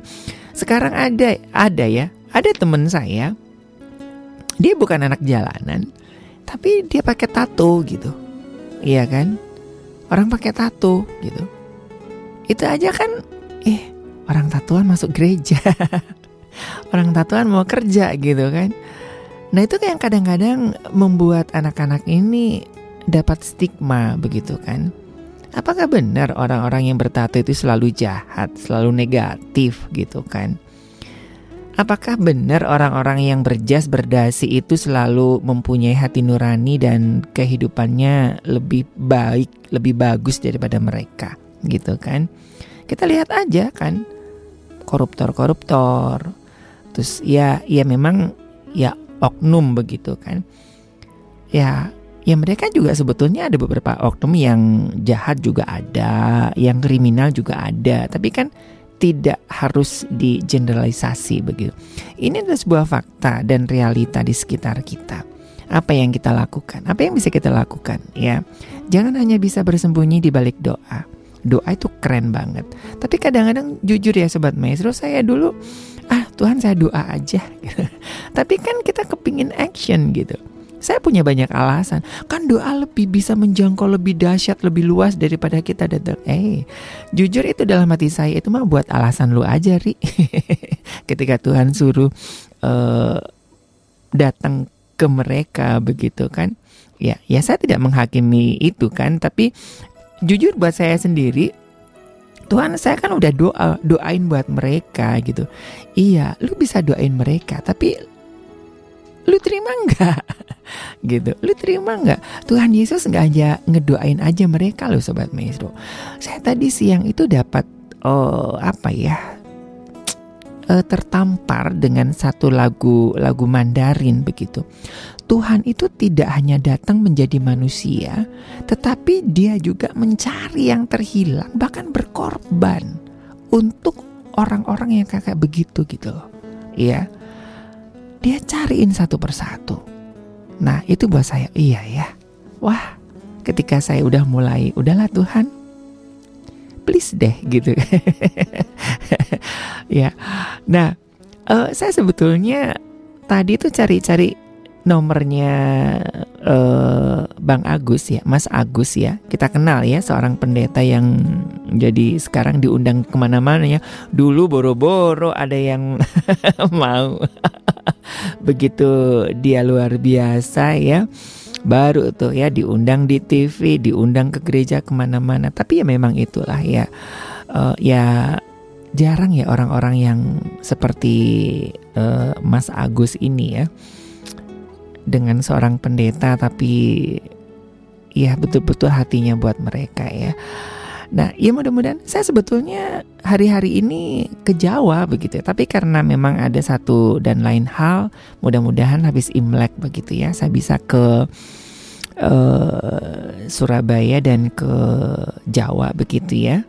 Sekarang ada ada ya, ada teman saya. Dia bukan anak jalanan, tapi dia pakai tato gitu. Iya kan? Orang pakai tato gitu. Itu aja kan eh orang tatuan masuk gereja. <laughs> orang tatuan mau kerja gitu kan. Nah itu yang kadang-kadang membuat anak-anak ini dapat stigma begitu kan. Apakah benar orang-orang yang bertato itu selalu jahat, selalu negatif gitu kan? Apakah benar orang-orang yang berjas berdasi itu selalu mempunyai hati nurani dan kehidupannya lebih baik, lebih bagus daripada mereka gitu kan? Kita lihat aja kan koruptor-koruptor. Terus ya ya memang ya oknum begitu kan. Ya ya mereka juga sebetulnya ada beberapa oknum yang jahat juga ada, yang kriminal juga ada, tapi kan tidak harus digeneralisasi begitu. Ini adalah sebuah fakta dan realita di sekitar kita. Apa yang kita lakukan? Apa yang bisa kita lakukan? Ya, jangan hanya bisa bersembunyi di balik doa. Doa itu keren banget. Tapi kadang-kadang jujur ya sobat maestro, saya dulu Tuhan saya doa aja. Tapi kan kita kepingin action gitu. Saya punya banyak alasan. Kan doa lebih bisa menjangkau lebih dahsyat, lebih luas daripada kita datang. Eh, jujur itu dalam hati saya itu mah buat alasan lu aja, Ri. <laughs> Ketika Tuhan suruh eh, datang ke mereka begitu kan. Ya, ya saya tidak menghakimi itu kan, tapi jujur buat saya sendiri Tuhan saya kan udah doa doain buat mereka gitu. Iya, lu bisa doain mereka, tapi lu terima nggak? <laughs> gitu, lu terima nggak? Tuhan Yesus nggak aja ngedoain aja mereka loh sobat maestro. Saya tadi siang itu dapat oh apa ya? eh, tertampar dengan satu lagu lagu Mandarin begitu. Tuhan itu tidak hanya datang menjadi manusia, tetapi dia juga mencari yang terhilang, bahkan berkorban untuk orang-orang yang kakak begitu gitu loh. Iya. Dia cariin satu persatu. Nah, itu buat saya iya ya. Wah, ketika saya udah mulai, udahlah Tuhan, please deh gitu. <laughs> ya. Nah, eh, saya sebetulnya tadi tuh cari-cari nomornya eh, Bang Agus ya, Mas Agus ya. Kita kenal ya seorang pendeta yang jadi sekarang diundang ke mana-mana ya. Dulu boro-boro ada yang <laughs> mau. <laughs> Begitu dia luar biasa ya. Baru tuh ya diundang di TV, diundang ke gereja ke mana-mana. Tapi ya memang itulah ya. Eh, ya jarang ya orang-orang yang seperti eh, Mas Agus ini ya dengan seorang pendeta tapi ya betul-betul hatinya buat mereka ya. Nah, ya mudah-mudahan saya sebetulnya hari-hari ini ke Jawa begitu ya. Tapi karena memang ada satu dan lain hal, mudah-mudahan habis Imlek begitu ya, saya bisa ke eh, Surabaya dan ke Jawa begitu ya.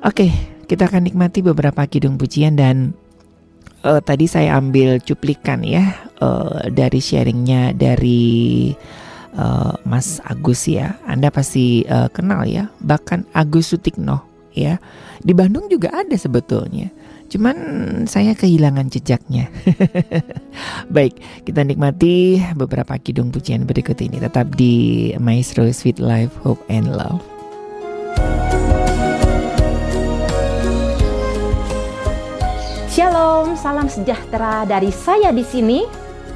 Oke, kita akan nikmati beberapa kidung pujian dan eh, tadi saya ambil cuplikan ya eh, dari sharingnya dari eh, Mas Agus ya. Anda pasti eh, kenal ya, bahkan Agus Sutikno ya. Di Bandung juga ada sebetulnya. Cuman saya kehilangan jejaknya. <laughs> Baik, kita nikmati beberapa kidung pujian berikut ini tetap di Maestro Sweet Life Hope and Love.
Shalom, salam sejahtera dari saya di sini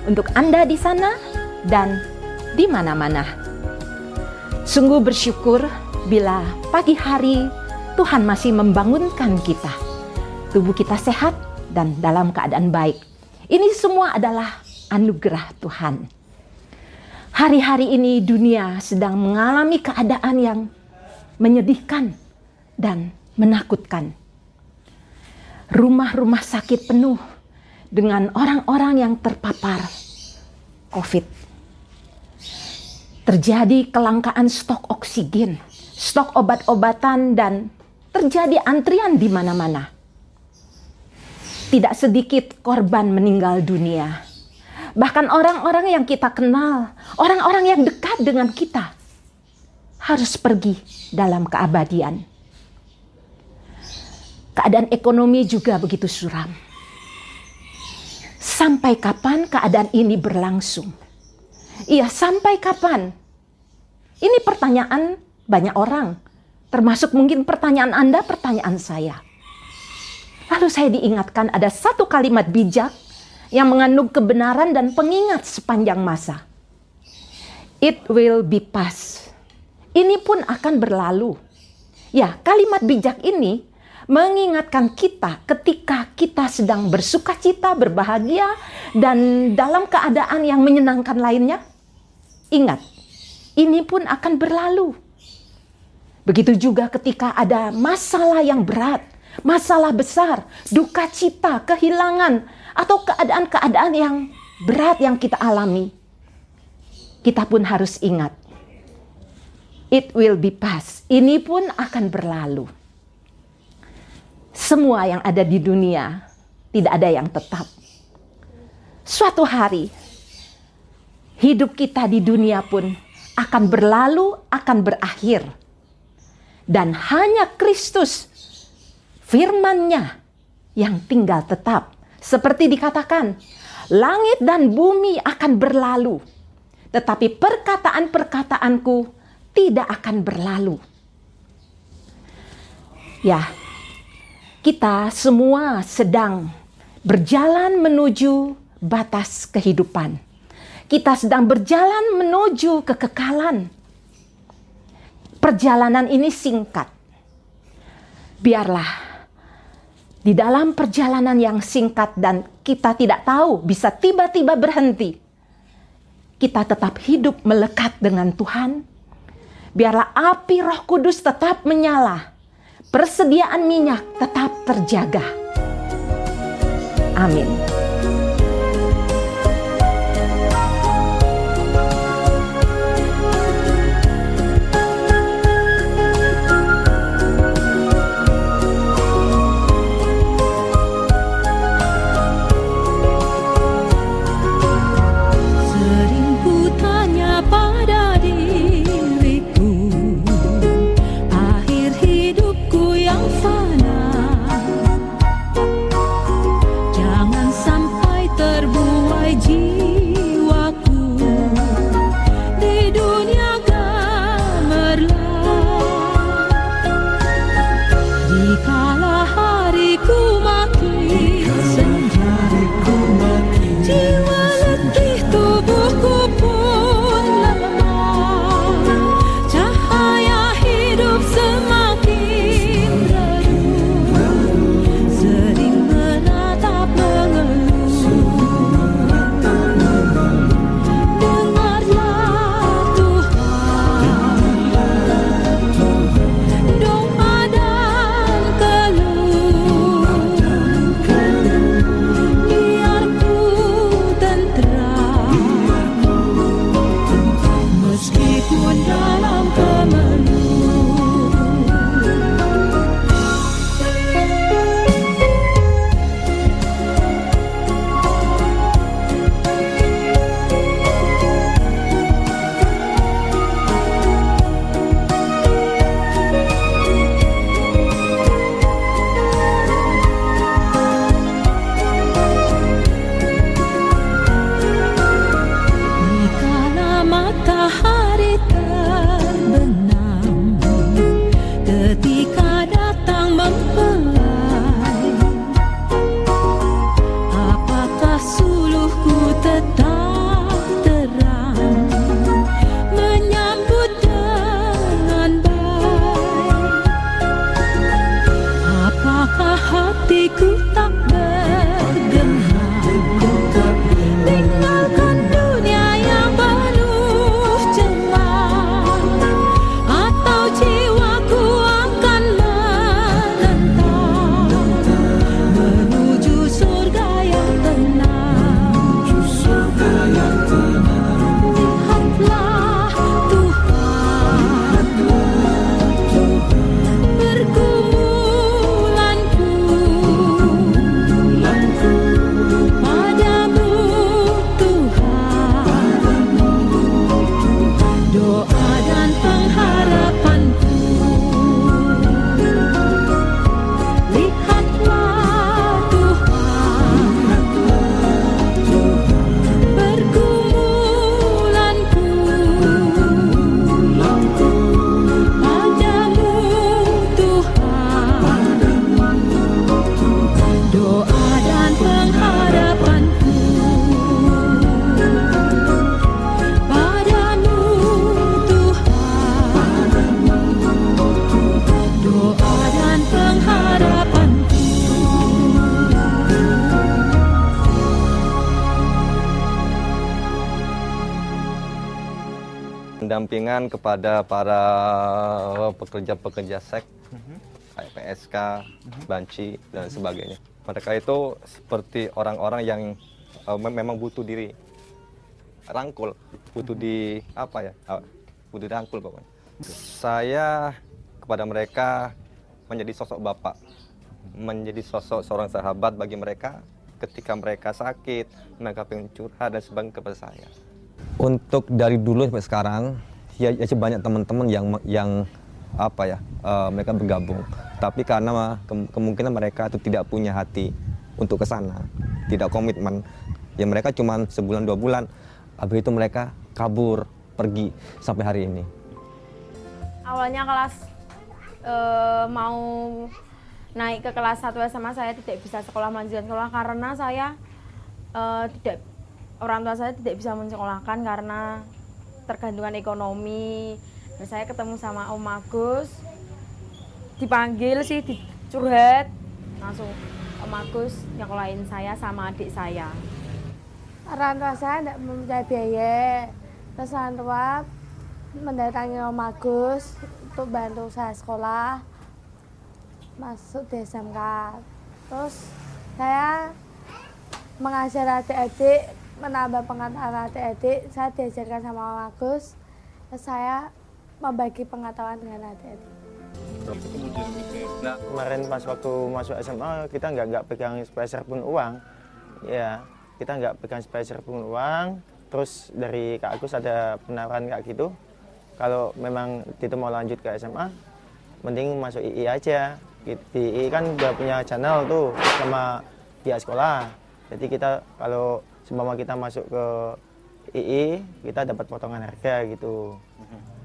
untuk Anda di sana dan di mana-mana. Sungguh bersyukur bila pagi hari Tuhan masih membangunkan kita. Tubuh kita sehat dan dalam keadaan baik. Ini semua adalah anugerah Tuhan. Hari-hari ini dunia sedang mengalami keadaan yang menyedihkan dan menakutkan rumah-rumah sakit penuh dengan orang-orang yang terpapar COVID. Terjadi kelangkaan stok oksigen, stok obat-obatan, dan terjadi antrian di mana-mana. Tidak sedikit korban meninggal dunia. Bahkan orang-orang yang kita kenal, orang-orang yang dekat dengan kita, harus pergi dalam keabadian. Keadaan ekonomi juga begitu suram. Sampai kapan keadaan ini berlangsung? Iya, sampai kapan? Ini pertanyaan banyak orang, termasuk mungkin pertanyaan Anda, pertanyaan saya. Lalu saya diingatkan ada satu kalimat bijak yang mengandung kebenaran dan pengingat sepanjang masa. It will be past. Ini pun akan berlalu. Ya, kalimat bijak ini mengingatkan kita ketika kita sedang bersuka cita, berbahagia, dan dalam keadaan yang menyenangkan lainnya. Ingat, ini pun akan berlalu. Begitu juga ketika ada masalah yang berat, masalah besar, duka cita, kehilangan, atau keadaan-keadaan yang berat yang kita alami. Kita pun harus ingat, it will be past. Ini pun akan berlalu semua yang ada di dunia tidak ada yang tetap. Suatu hari hidup kita di dunia pun akan berlalu, akan berakhir. Dan hanya Kristus firman-Nya yang tinggal tetap. Seperti dikatakan, langit dan bumi akan berlalu, tetapi perkataan-perkataanku tidak akan berlalu. Ya, kita semua sedang berjalan menuju batas kehidupan. Kita sedang berjalan menuju kekekalan. Perjalanan ini singkat.
biarlah di dalam perjalanan yang singkat dan kita tidak tahu bisa tiba-tiba berhenti, kita tetap hidup melekat dengan Tuhan. Biarlah api Roh Kudus tetap menyala, persediaan minyak tetap terjaga. Amin.
Pendampingan kepada para pekerja-pekerja seks kayak PSK, banci dan sebagainya. Mereka itu seperti orang-orang yang eh, mem- memang butuh diri rangkul, butuh di apa ya? eh, butuh dirangkul pokoknya. Saya kepada mereka menjadi sosok bapak, menjadi sosok seorang sahabat bagi mereka ketika mereka sakit, mereka pengen curhat dan sebagainya kepada saya. Untuk dari dulu sampai sekarang, ya, ya banyak teman-teman yang yang apa ya eh, mereka bergabung. Tapi karena ke- kemungkinan mereka itu tidak punya hati untuk ke sana, tidak komitmen, ya mereka cuma sebulan dua bulan, habis itu mereka kabur pergi sampai hari ini.
awalnya kelas eh, mau naik ke kelas 1 SMA saya tidak bisa sekolah melanjutkan sekolah karena saya eh, tidak orang tua saya tidak bisa mensekolahkan karena tergantungan ekonomi. Dan saya ketemu sama Om Agus. Dipanggil sih di-
curhat langsung Om Agus nyekolahin saya sama adik saya.
Orang tua saya tidak mempunyai biaya. Terus orang tua mendatangi Om Agus untuk bantu saya sekolah. Masuk di SMK. Terus saya mengajar adik-adik, menambah pengetahuan adik-adik. Saya diajarkan sama Agus. Saya membagi pengetahuan dengan adik-adik.
Nah, kemarin pas waktu masuk SMA kita nggak nggak pegang sepeser pun uang, ya kita nggak pegang sepeser pun uang. Terus dari Kak Agus ada penawaran kayak gitu, kalau memang itu mau lanjut ke SMA, mending masuk II aja. Di II kan udah punya channel tuh sama pihak sekolah. Jadi kita kalau seumpama kita masuk ke II, kita dapat potongan harga gitu.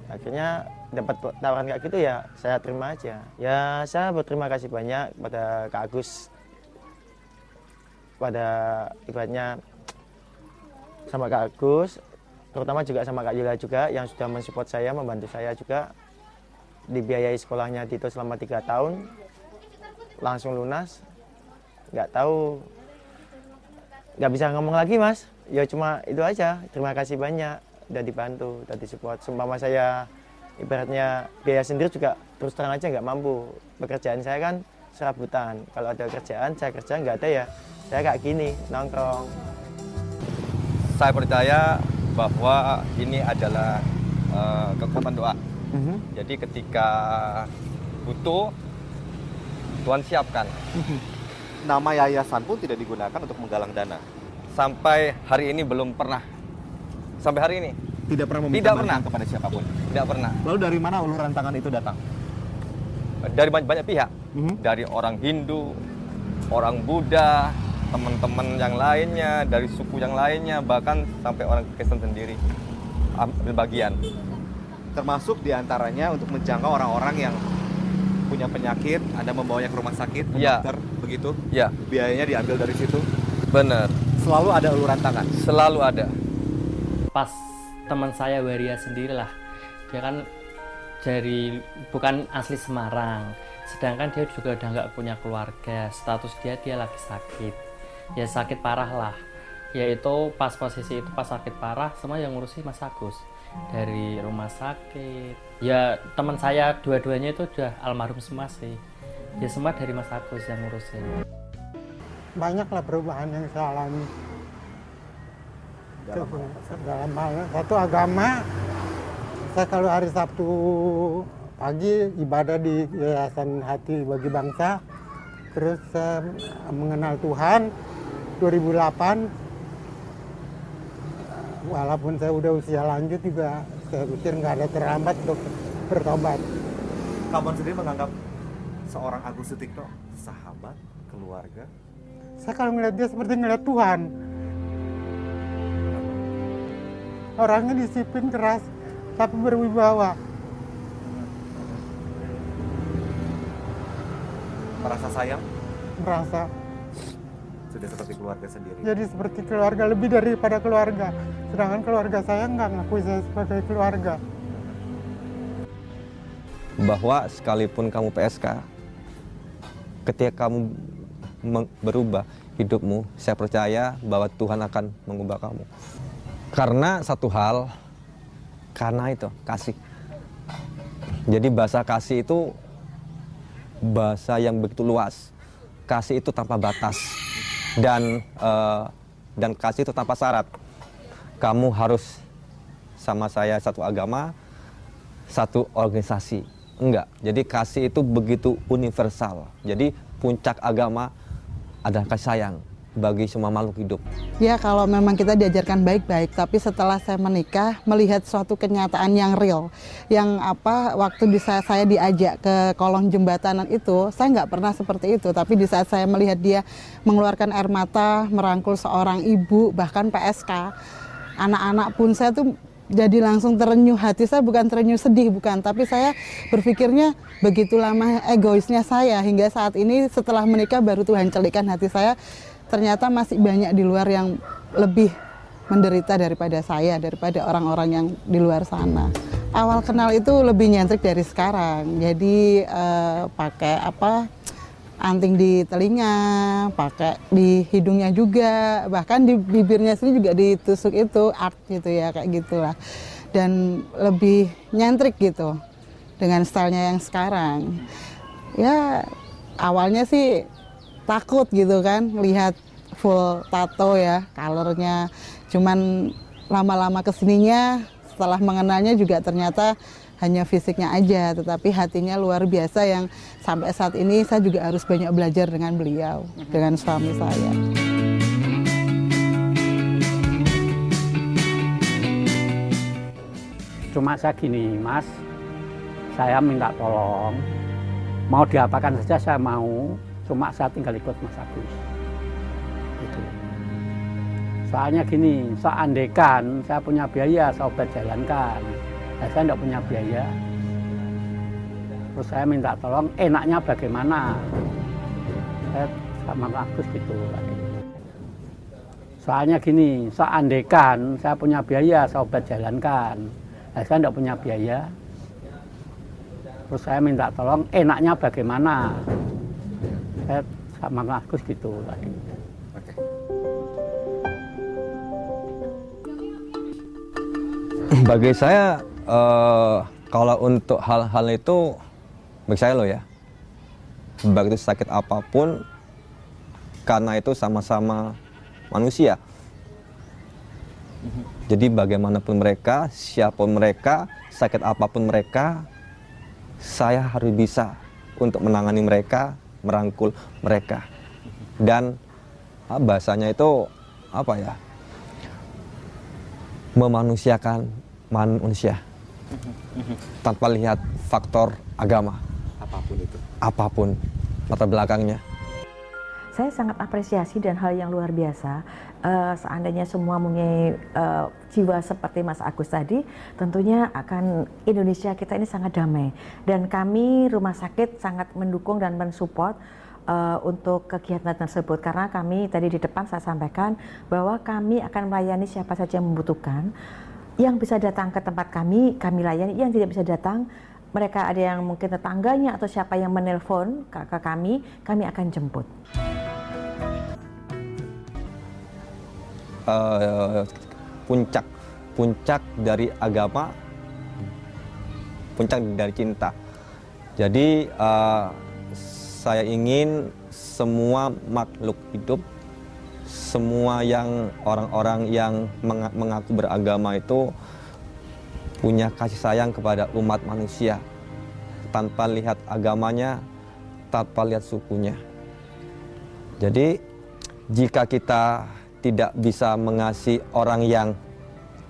Akhirnya dapat tawaran kayak gitu ya saya terima aja. Ya saya berterima kasih banyak pada Kak Agus pada ibaratnya sama Kak Agus terutama juga sama Kak Yula juga yang sudah mensupport saya membantu saya juga dibiayai sekolahnya Tito selama tiga tahun langsung lunas nggak tahu nggak bisa ngomong lagi mas. Ya cuma itu aja. Terima kasih banyak udah dibantu udah disupport. Seumpama saya ibaratnya biaya sendiri juga terus terang aja nggak mampu. Pekerjaan saya kan serabutan. Kalau ada kerjaan saya kerja nggak ada ya. Saya kayak gini nongkrong.
Saya percaya bahwa ini adalah eh, kekuatan doa. Jadi ketika butuh, Tuhan siapkan.
Nama yayasan pun tidak digunakan untuk menggalang dana.
Sampai hari ini belum pernah. Sampai hari ini.
Tidak pernah meminta
Tidak pernah.
kepada siapa pun.
Tidak pernah.
Lalu dari mana uluran tangan itu datang?
Dari banyak, banyak pihak. Dari orang Hindu, orang Buddha, teman-teman yang lainnya, dari suku yang lainnya, bahkan sampai orang Kristen sendiri ambil bagian.
Termasuk di antaranya untuk menjangkau orang-orang yang punya penyakit, Anda membawanya ke rumah sakit, ke
Iya.
dokter, begitu?
Ya,
Biayanya diambil dari situ.
benar.
Selalu ada uluran tangan.
Selalu ada.
pas teman saya Waria sendiri lah dia kan dari bukan asli Semarang sedangkan dia juga udah nggak punya keluarga status dia dia lagi sakit ya sakit parah lah yaitu pas posisi itu pas sakit parah semua yang ngurusin Mas Agus dari rumah sakit. Ya teman saya dua-duanya itu udah almarhum semua sih. Ya semua dari Mas Agus yang ngurusin.
Banyaklah perubahan yang saya alami. Dalam hal satu agama saya kalau hari Sabtu pagi ibadah di Yayasan Hati Bagi Bangsa. Terus saya mengenal Tuhan 2008 walaupun saya udah usia lanjut juga saya pikir nggak ada terlambat untuk bertobat.
Kamu sendiri menganggap seorang Agus Sutikno sahabat, keluarga,
saya kalau ngeliat dia seperti ngeliat Tuhan. Orangnya disiplin keras tapi berwibawa.
Merasa sayang,
merasa
sudah seperti keluarga sendiri.
jadi seperti keluarga lebih daripada keluarga sedangkan keluarga saya nggak ngakui saya sebagai keluarga
bahwa sekalipun kamu PSK, ketika kamu berubah hidupmu, saya percaya bahwa Tuhan akan mengubah kamu. Karena satu hal, karena itu kasih. Jadi bahasa kasih itu bahasa yang begitu luas. Kasih itu tanpa batas dan eh, dan kasih itu tanpa syarat. Kamu harus sama saya satu agama, satu organisasi. Enggak. Jadi kasih itu begitu universal. Jadi puncak agama adalah kasih sayang bagi semua makhluk hidup.
Ya kalau memang kita diajarkan baik-baik, tapi setelah saya menikah melihat suatu kenyataan yang real, yang apa waktu di saat saya diajak ke kolong jembatanan itu, saya nggak pernah seperti itu. Tapi di saat saya melihat dia mengeluarkan air mata, merangkul seorang ibu, bahkan PSK, anak-anak pun saya tuh jadi langsung terenyuh hati saya bukan terenyuh sedih bukan tapi saya berpikirnya begitu lama egoisnya saya hingga saat ini setelah menikah baru Tuhan celikan hati saya ternyata masih banyak di luar yang lebih menderita daripada saya daripada orang-orang yang di luar sana awal kenal itu lebih nyentrik dari sekarang jadi eh, pakai apa anting di telinga, pakai di hidungnya juga, bahkan di bibirnya sendiri juga ditusuk itu art gitu ya kayak gitulah. Dan lebih nyentrik gitu dengan stylenya yang sekarang. Ya awalnya sih takut gitu kan lihat full tato ya, colornya. Cuman lama-lama ke sininya setelah mengenalnya juga ternyata hanya fisiknya aja, tetapi hatinya luar biasa yang sampai saat ini saya juga harus banyak belajar dengan beliau, dengan suami saya.
Cuma saya gini, Mas, saya minta tolong, mau diapakan saja saya mau, cuma saya tinggal ikut Mas Agus. Gitu. Soalnya gini, seandainya saya punya biaya, saya obat jalankan. Nah, saya tidak punya biaya. Terus saya minta tolong, enaknya bagaimana? Saya sama Agus gitu. Soalnya gini, seandainya saya punya biaya, saya obat jalankan. Nah, saya tidak punya biaya. Terus saya minta tolong, enaknya bagaimana? Saya sama Agus gitu lagi.
Bagi saya eh, kalau untuk hal-hal itu bagi saya loh ya. Baik itu sakit apa pun karena itu sama-sama manusia. Jadi bagaimanapun mereka, siapa pun mereka, sakit apa pun mereka, saya harus bisa untuk menangani mereka, merangkul mereka. Dan ah, bahasanya itu apa ya? Memanusiakan manusia tanpa lihat faktor agama
apa pun itu
apa pun latar belakangnya.
Saya sangat apresiasi dan hal yang luar biasa. Eh, seandainya semua mempunyai eh, jiwa seperti Mas Agus tadi, tentunya akan Indonesia kita ini sangat damai. Dan kami rumah sakit sangat mendukung dan mensupport eh, untuk kegiatan tersebut karena kami tadi di depan saya sampaikan bahwa kami akan melayani siapa saja yang membutuhkan. Yang bisa datang ke tempat kami, kami layani. Yang tidak bisa datang, mereka ada yang mungkin tetangganya atau siapa yang menelpon ke, ke kami, kami akan jemput.
Eh, puncak puncak dari agama puncak dari cinta. Jadi eh, saya ingin semua makhluk hidup semua yang orang-orang yang menga- mengaku beragama itu punya kasih sayang kepada umat manusia. Tanpa lihat agamanya tanpa lihat sukunya. Jadi jika kita tidak bisa mengasihi orang yang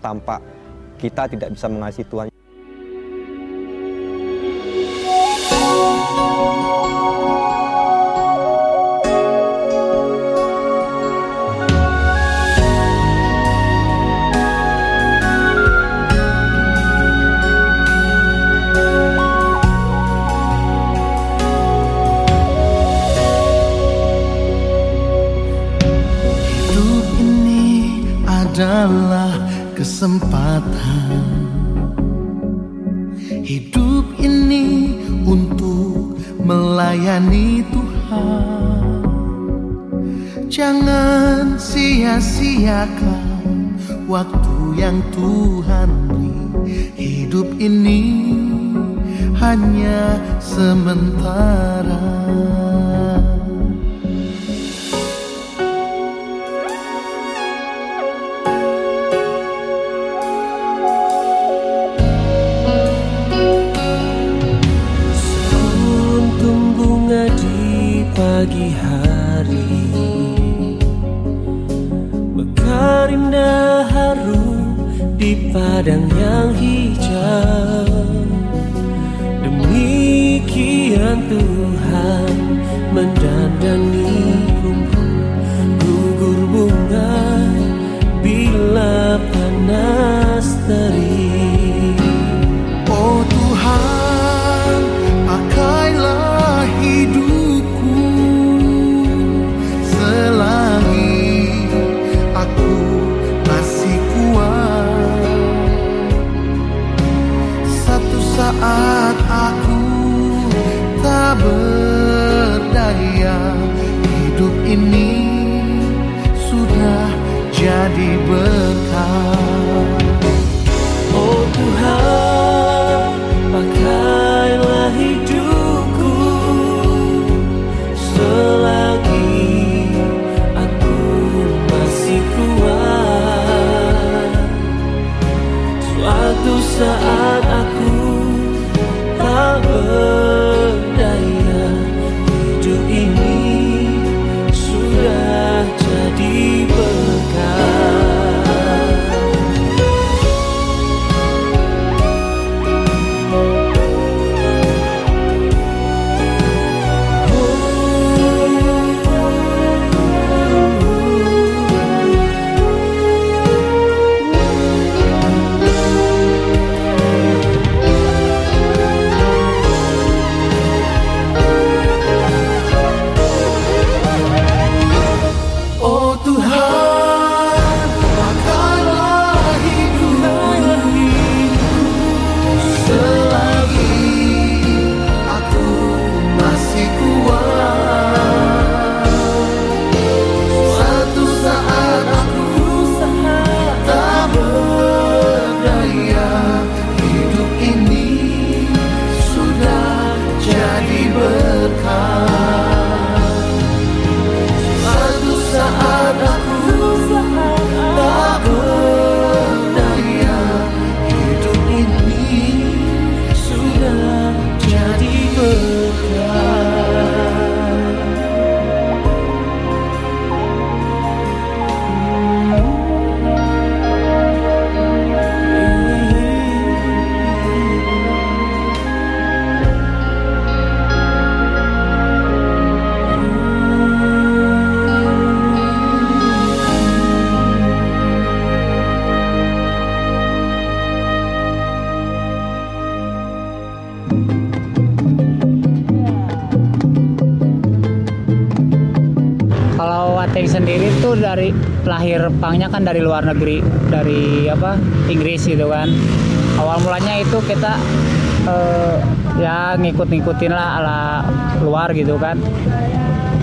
tampak, kita tidak bisa mengasihi Tuhan.
Sia-siakan waktu
lahir pangnya kan dari luar negeri, dari apa Inggris gitu kan. Awal mulanya itu kita eh, ya ngikut-ngikutin lah ala luar gitu kan.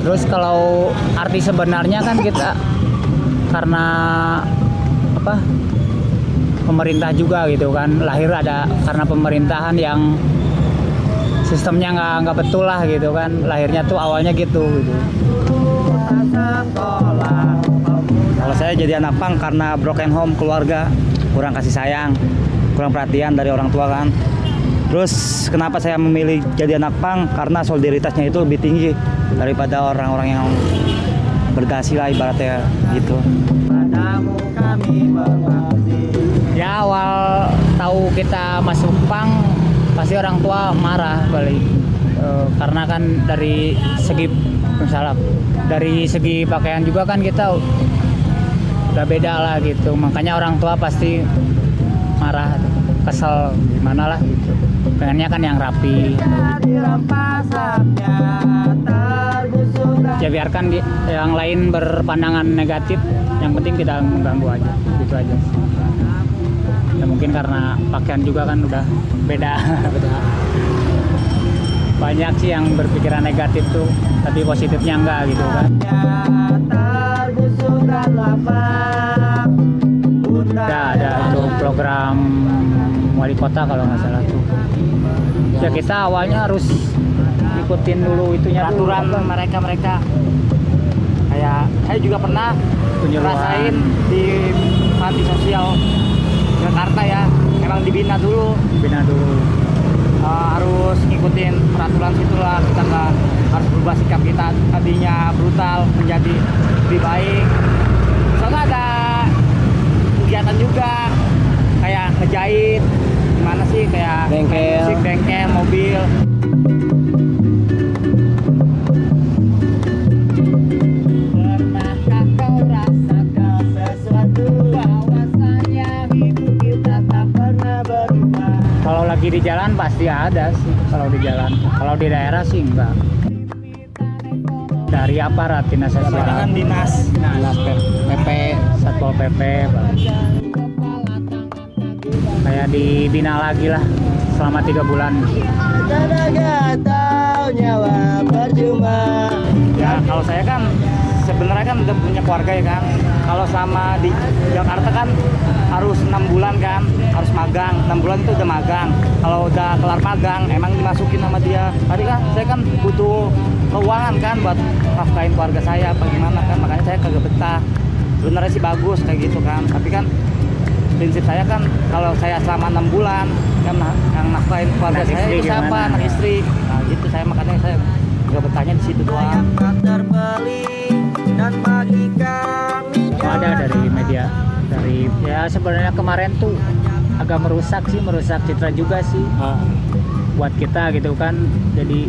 Terus kalau arti sebenarnya kan kita karena apa pemerintah juga gitu kan lahir ada karena pemerintahan yang sistemnya nggak nggak betul lah gitu kan lahirnya tuh awalnya gitu gitu
saya jadi anak pang karena broken home keluarga, kurang kasih sayang, kurang perhatian dari orang tua kan. Terus kenapa saya memilih jadi anak pang? Karena solidaritasnya itu lebih tinggi daripada orang-orang yang berdasi lah ibaratnya gitu.
ya awal tahu kita masuk pang pasti orang tua marah balik Eh, karena kan dari segi misalnya dari segi pakaian juga kan kita udah beda lah gitu. Makanya orang tua pasti marah kesel gimana lah gitu. Pengennya kan yang rapi. Ya biarkan di- yang lain berpandangan negatif yang penting tidak mengganggu aja gitu aja. Ya mungkin karena pakaian juga kan udah beda <laughs> beda. Banyak sih yang berpikiran negatif tuh tapi positifnya enggak gitu kan ada ada tuh program wali kota kalau nggak salah tuh. Ya kita awalnya harus ikutin dulu itunya
Peraturan
mereka mereka kayak saya juga pernah
ngerasain di panti sosial Jakarta ya. Emang dibina dulu.
Bina dulu.
Eh, harus ngikutin peraturan situ lah kita nggak harus berubah sikap kita. Tadinya brutal menjadi lebih baik soalnya ada kegiatan juga kayak ngejahit. Gimana sih kayak
Bengkel.
musik bengkel mobil.
Kalau lagi di jalan pasti ada sih kalau di jalan. Kalau di daerah sih enggak dari aparat dinas sosial
Dengan dinas.
dinas PP satpol pp Pak. kayak dibina lagi lah selama tiga bulan
tahu walau nyawa percuma
Ya kalau saya kan sebenarnya kan udah punya keluarga ya kan. Kalau sama di Jakarta kan harus enam bulan kan, harus magang. Enam bulan itu udah magang. Kalau udah kelar magang, emang dimasukin sama dia. Tadi kan saya kan butuh keuangan kan buat nafkahin keluarga saya, apa gimana kan. Makanya saya kagak betah. Sebenarnya sih bagus kayak gitu kan. Tapi kan prinsip saya kan kalau saya selama enam bulan yang, nah- yang nafkahin keluarga
Anak
saya
istri
itu siapa?
gimana?
Anak istri. Nah gitu saya makanya saya nggak betahnya di situ doang.
dan bagi kami
Oh, ada dari media dari ya sebenarnya kemarin tuh agak merusak sih merusak citra juga sih buat kita gitu kan jadi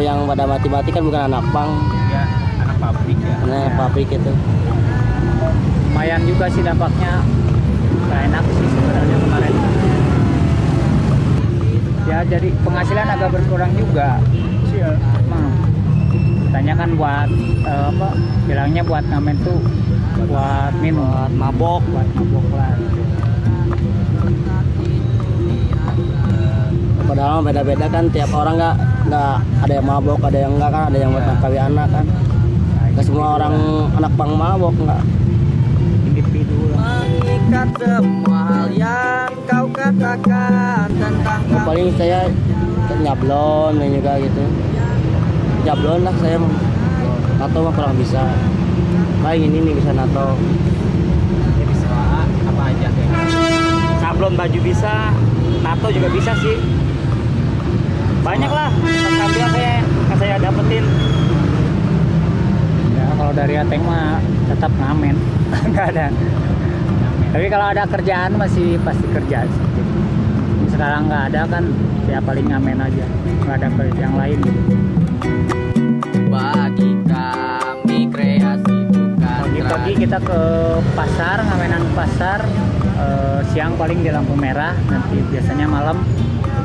yang pada mati-mati kan bukan anak pang.
Ya anak pabrik ya.
Anak pabrik itu.
Lumayan juga sih dampaknya. Gak enak sih sebenarnya kemarin. Ya jadi penghasilan agak berkurang juga. Emang. Katanya kan buat eh, apa bilangnya buat ngamen tuh buat minum. Buat
mabok.
Buat mabok lah.
Padahal beda-beda kan tiap orang nggak nggak ada yang mabok ada yang enggak kan ada yang buat nafkahi anak kan. Nggak semua orang anak pang mabok nggak.
Individu
mengikat semua hal yang kau katakan tentang paling saya nyablon dan juga gitu. Nyablon lah saya. Nato mah kurang bisa. Paling ini nih bisa nato.
Bisa. Apa aja kayak
sablon baju bisa nato juga bisa sih banyak lah keterampilan saya yang saya dapetin?
Ya kalau dari Ateng mah tetap ngamen. <laughs> Nggak ada. Tapi kalau ada kerjaan masih pasti kerja sih. Sekarang nggak ada kan ya paling ngamen aja. Nggak ada kerja yang lain
bagi kami kreasi bukan
pagi-pagi kita ke pasar ngamenan pasar eh, siang paling di lampu merah nanti biasanya malam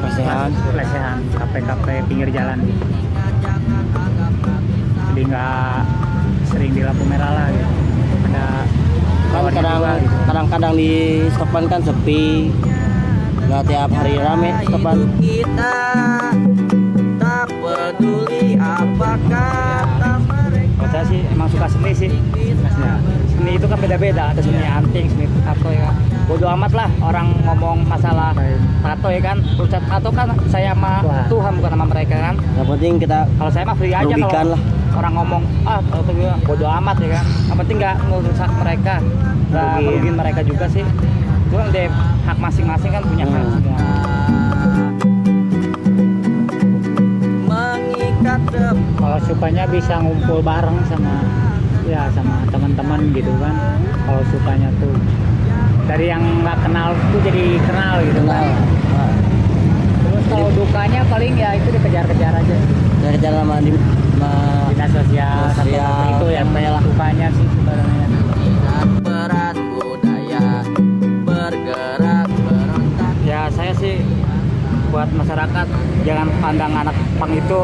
Lesehan.
lesehan. Kafe-kafe pinggir jalan. Gitu jadi nggak sering di lampu merah lah gitu. Ada
kan kadang
juga gitu.
kadang-kadang di stopan kan sepi. Nggak tiap hari rame stopan.
Kita tak peduli apa kata
kalau saya sih emang suka seni sih. Seni itu kan beda-beda. Ada seni anting seni tato ya bodo amat lah orang ngomong masalah tato ya kan? Urusan tato kan saya sama Tuhan bukan sama mereka kan?
Yang penting kita
kalau saya mah free aja kalau
lah.
orang ngomong ah tato gue bodo amat ya kan? Yang penting nggak ngerusak mereka. Nggak
merugiin
mereka juga sih. Itu kan deh hak masing-masing kan punya hak semua.
Mengikat
kalau sukanya bisa ngumpul bareng sama ya sama teman-teman gitu kan. Kalau sukanya tuh dari yang nggak kenal tuh jadi kenal gitu kan. Terus kalau dukanya paling ya itu dikejar-kejar aja.
Jalan sama di sama
dinas sosial
Sosial,
itu yang dukanya sih sebenarnya.
peran budaya bergerak berontak.
Ya saya sih buat masyarakat jangan pandang anak pang itu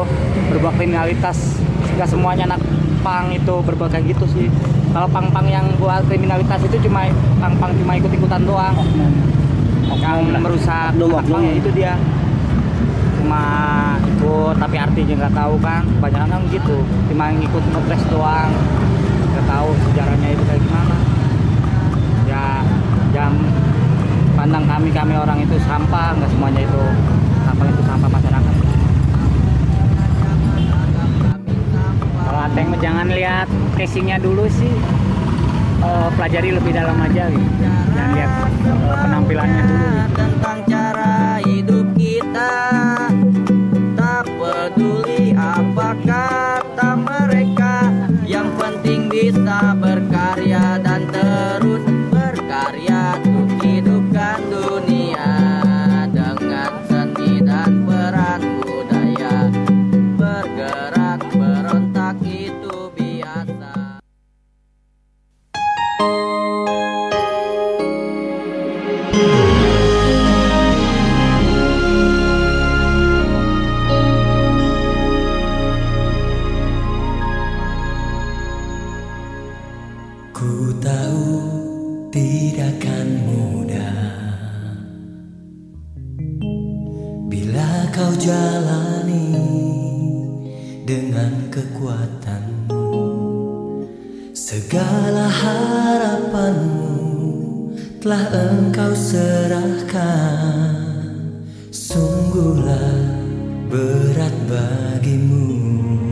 berbuat kriminalitas. Nggak semuanya anak pang itu berbuat kayak gitu sih kalau pang-pang yang buat kriminalitas itu cuma pang-pang cuma ikut-ikutan doang. Yang merusak ya itu dia. Cuma ikut tapi artinya nggak tahu kan banyak kan gitu. Cuma ngikut ngepres doang. Nggak tahu sejarahnya itu kayak gimana. Ya jangan pandang kami kami orang itu sampah nggak semuanya itu. Sampah itu sampah masyarakat
mah jangan lihat casingnya dulu sih. Eh, pelajari lebih dalam aja gitu. Jangan lihat eh, penampilannya dulu gitu.
tentang cara hidup kita. Tak peduli apa kata mereka. Yang penting bisa berkarya
tidak akan mudah. Bila kau jalani dengan kekuatanmu segala harapanmu telah engkau serahkan. Sungguhlah berat bagimu.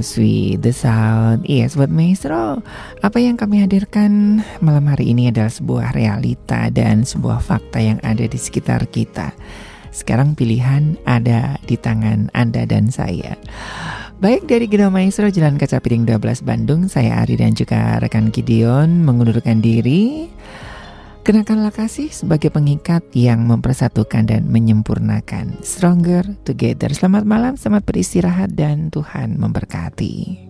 Sweet The Sound. Yes, buat Maestro Apa yang kami hadirkan malam hari ini adalah sebuah realita Dan sebuah fakta yang ada di sekitar kita. Sekarang pilihan ada di tangan Anda dan saya. Baik dari Gedung Maestro Jalan Kaca Piring 12 Bandung Saya Ari dan juga rekan Gideon mengundurkan diri Kenakanlah kasih sebagai pengikat yang mempersatukan dan menyempurnakan. Stronger together. Selamat malam, selamat beristirahat dan Tuhan memberkati.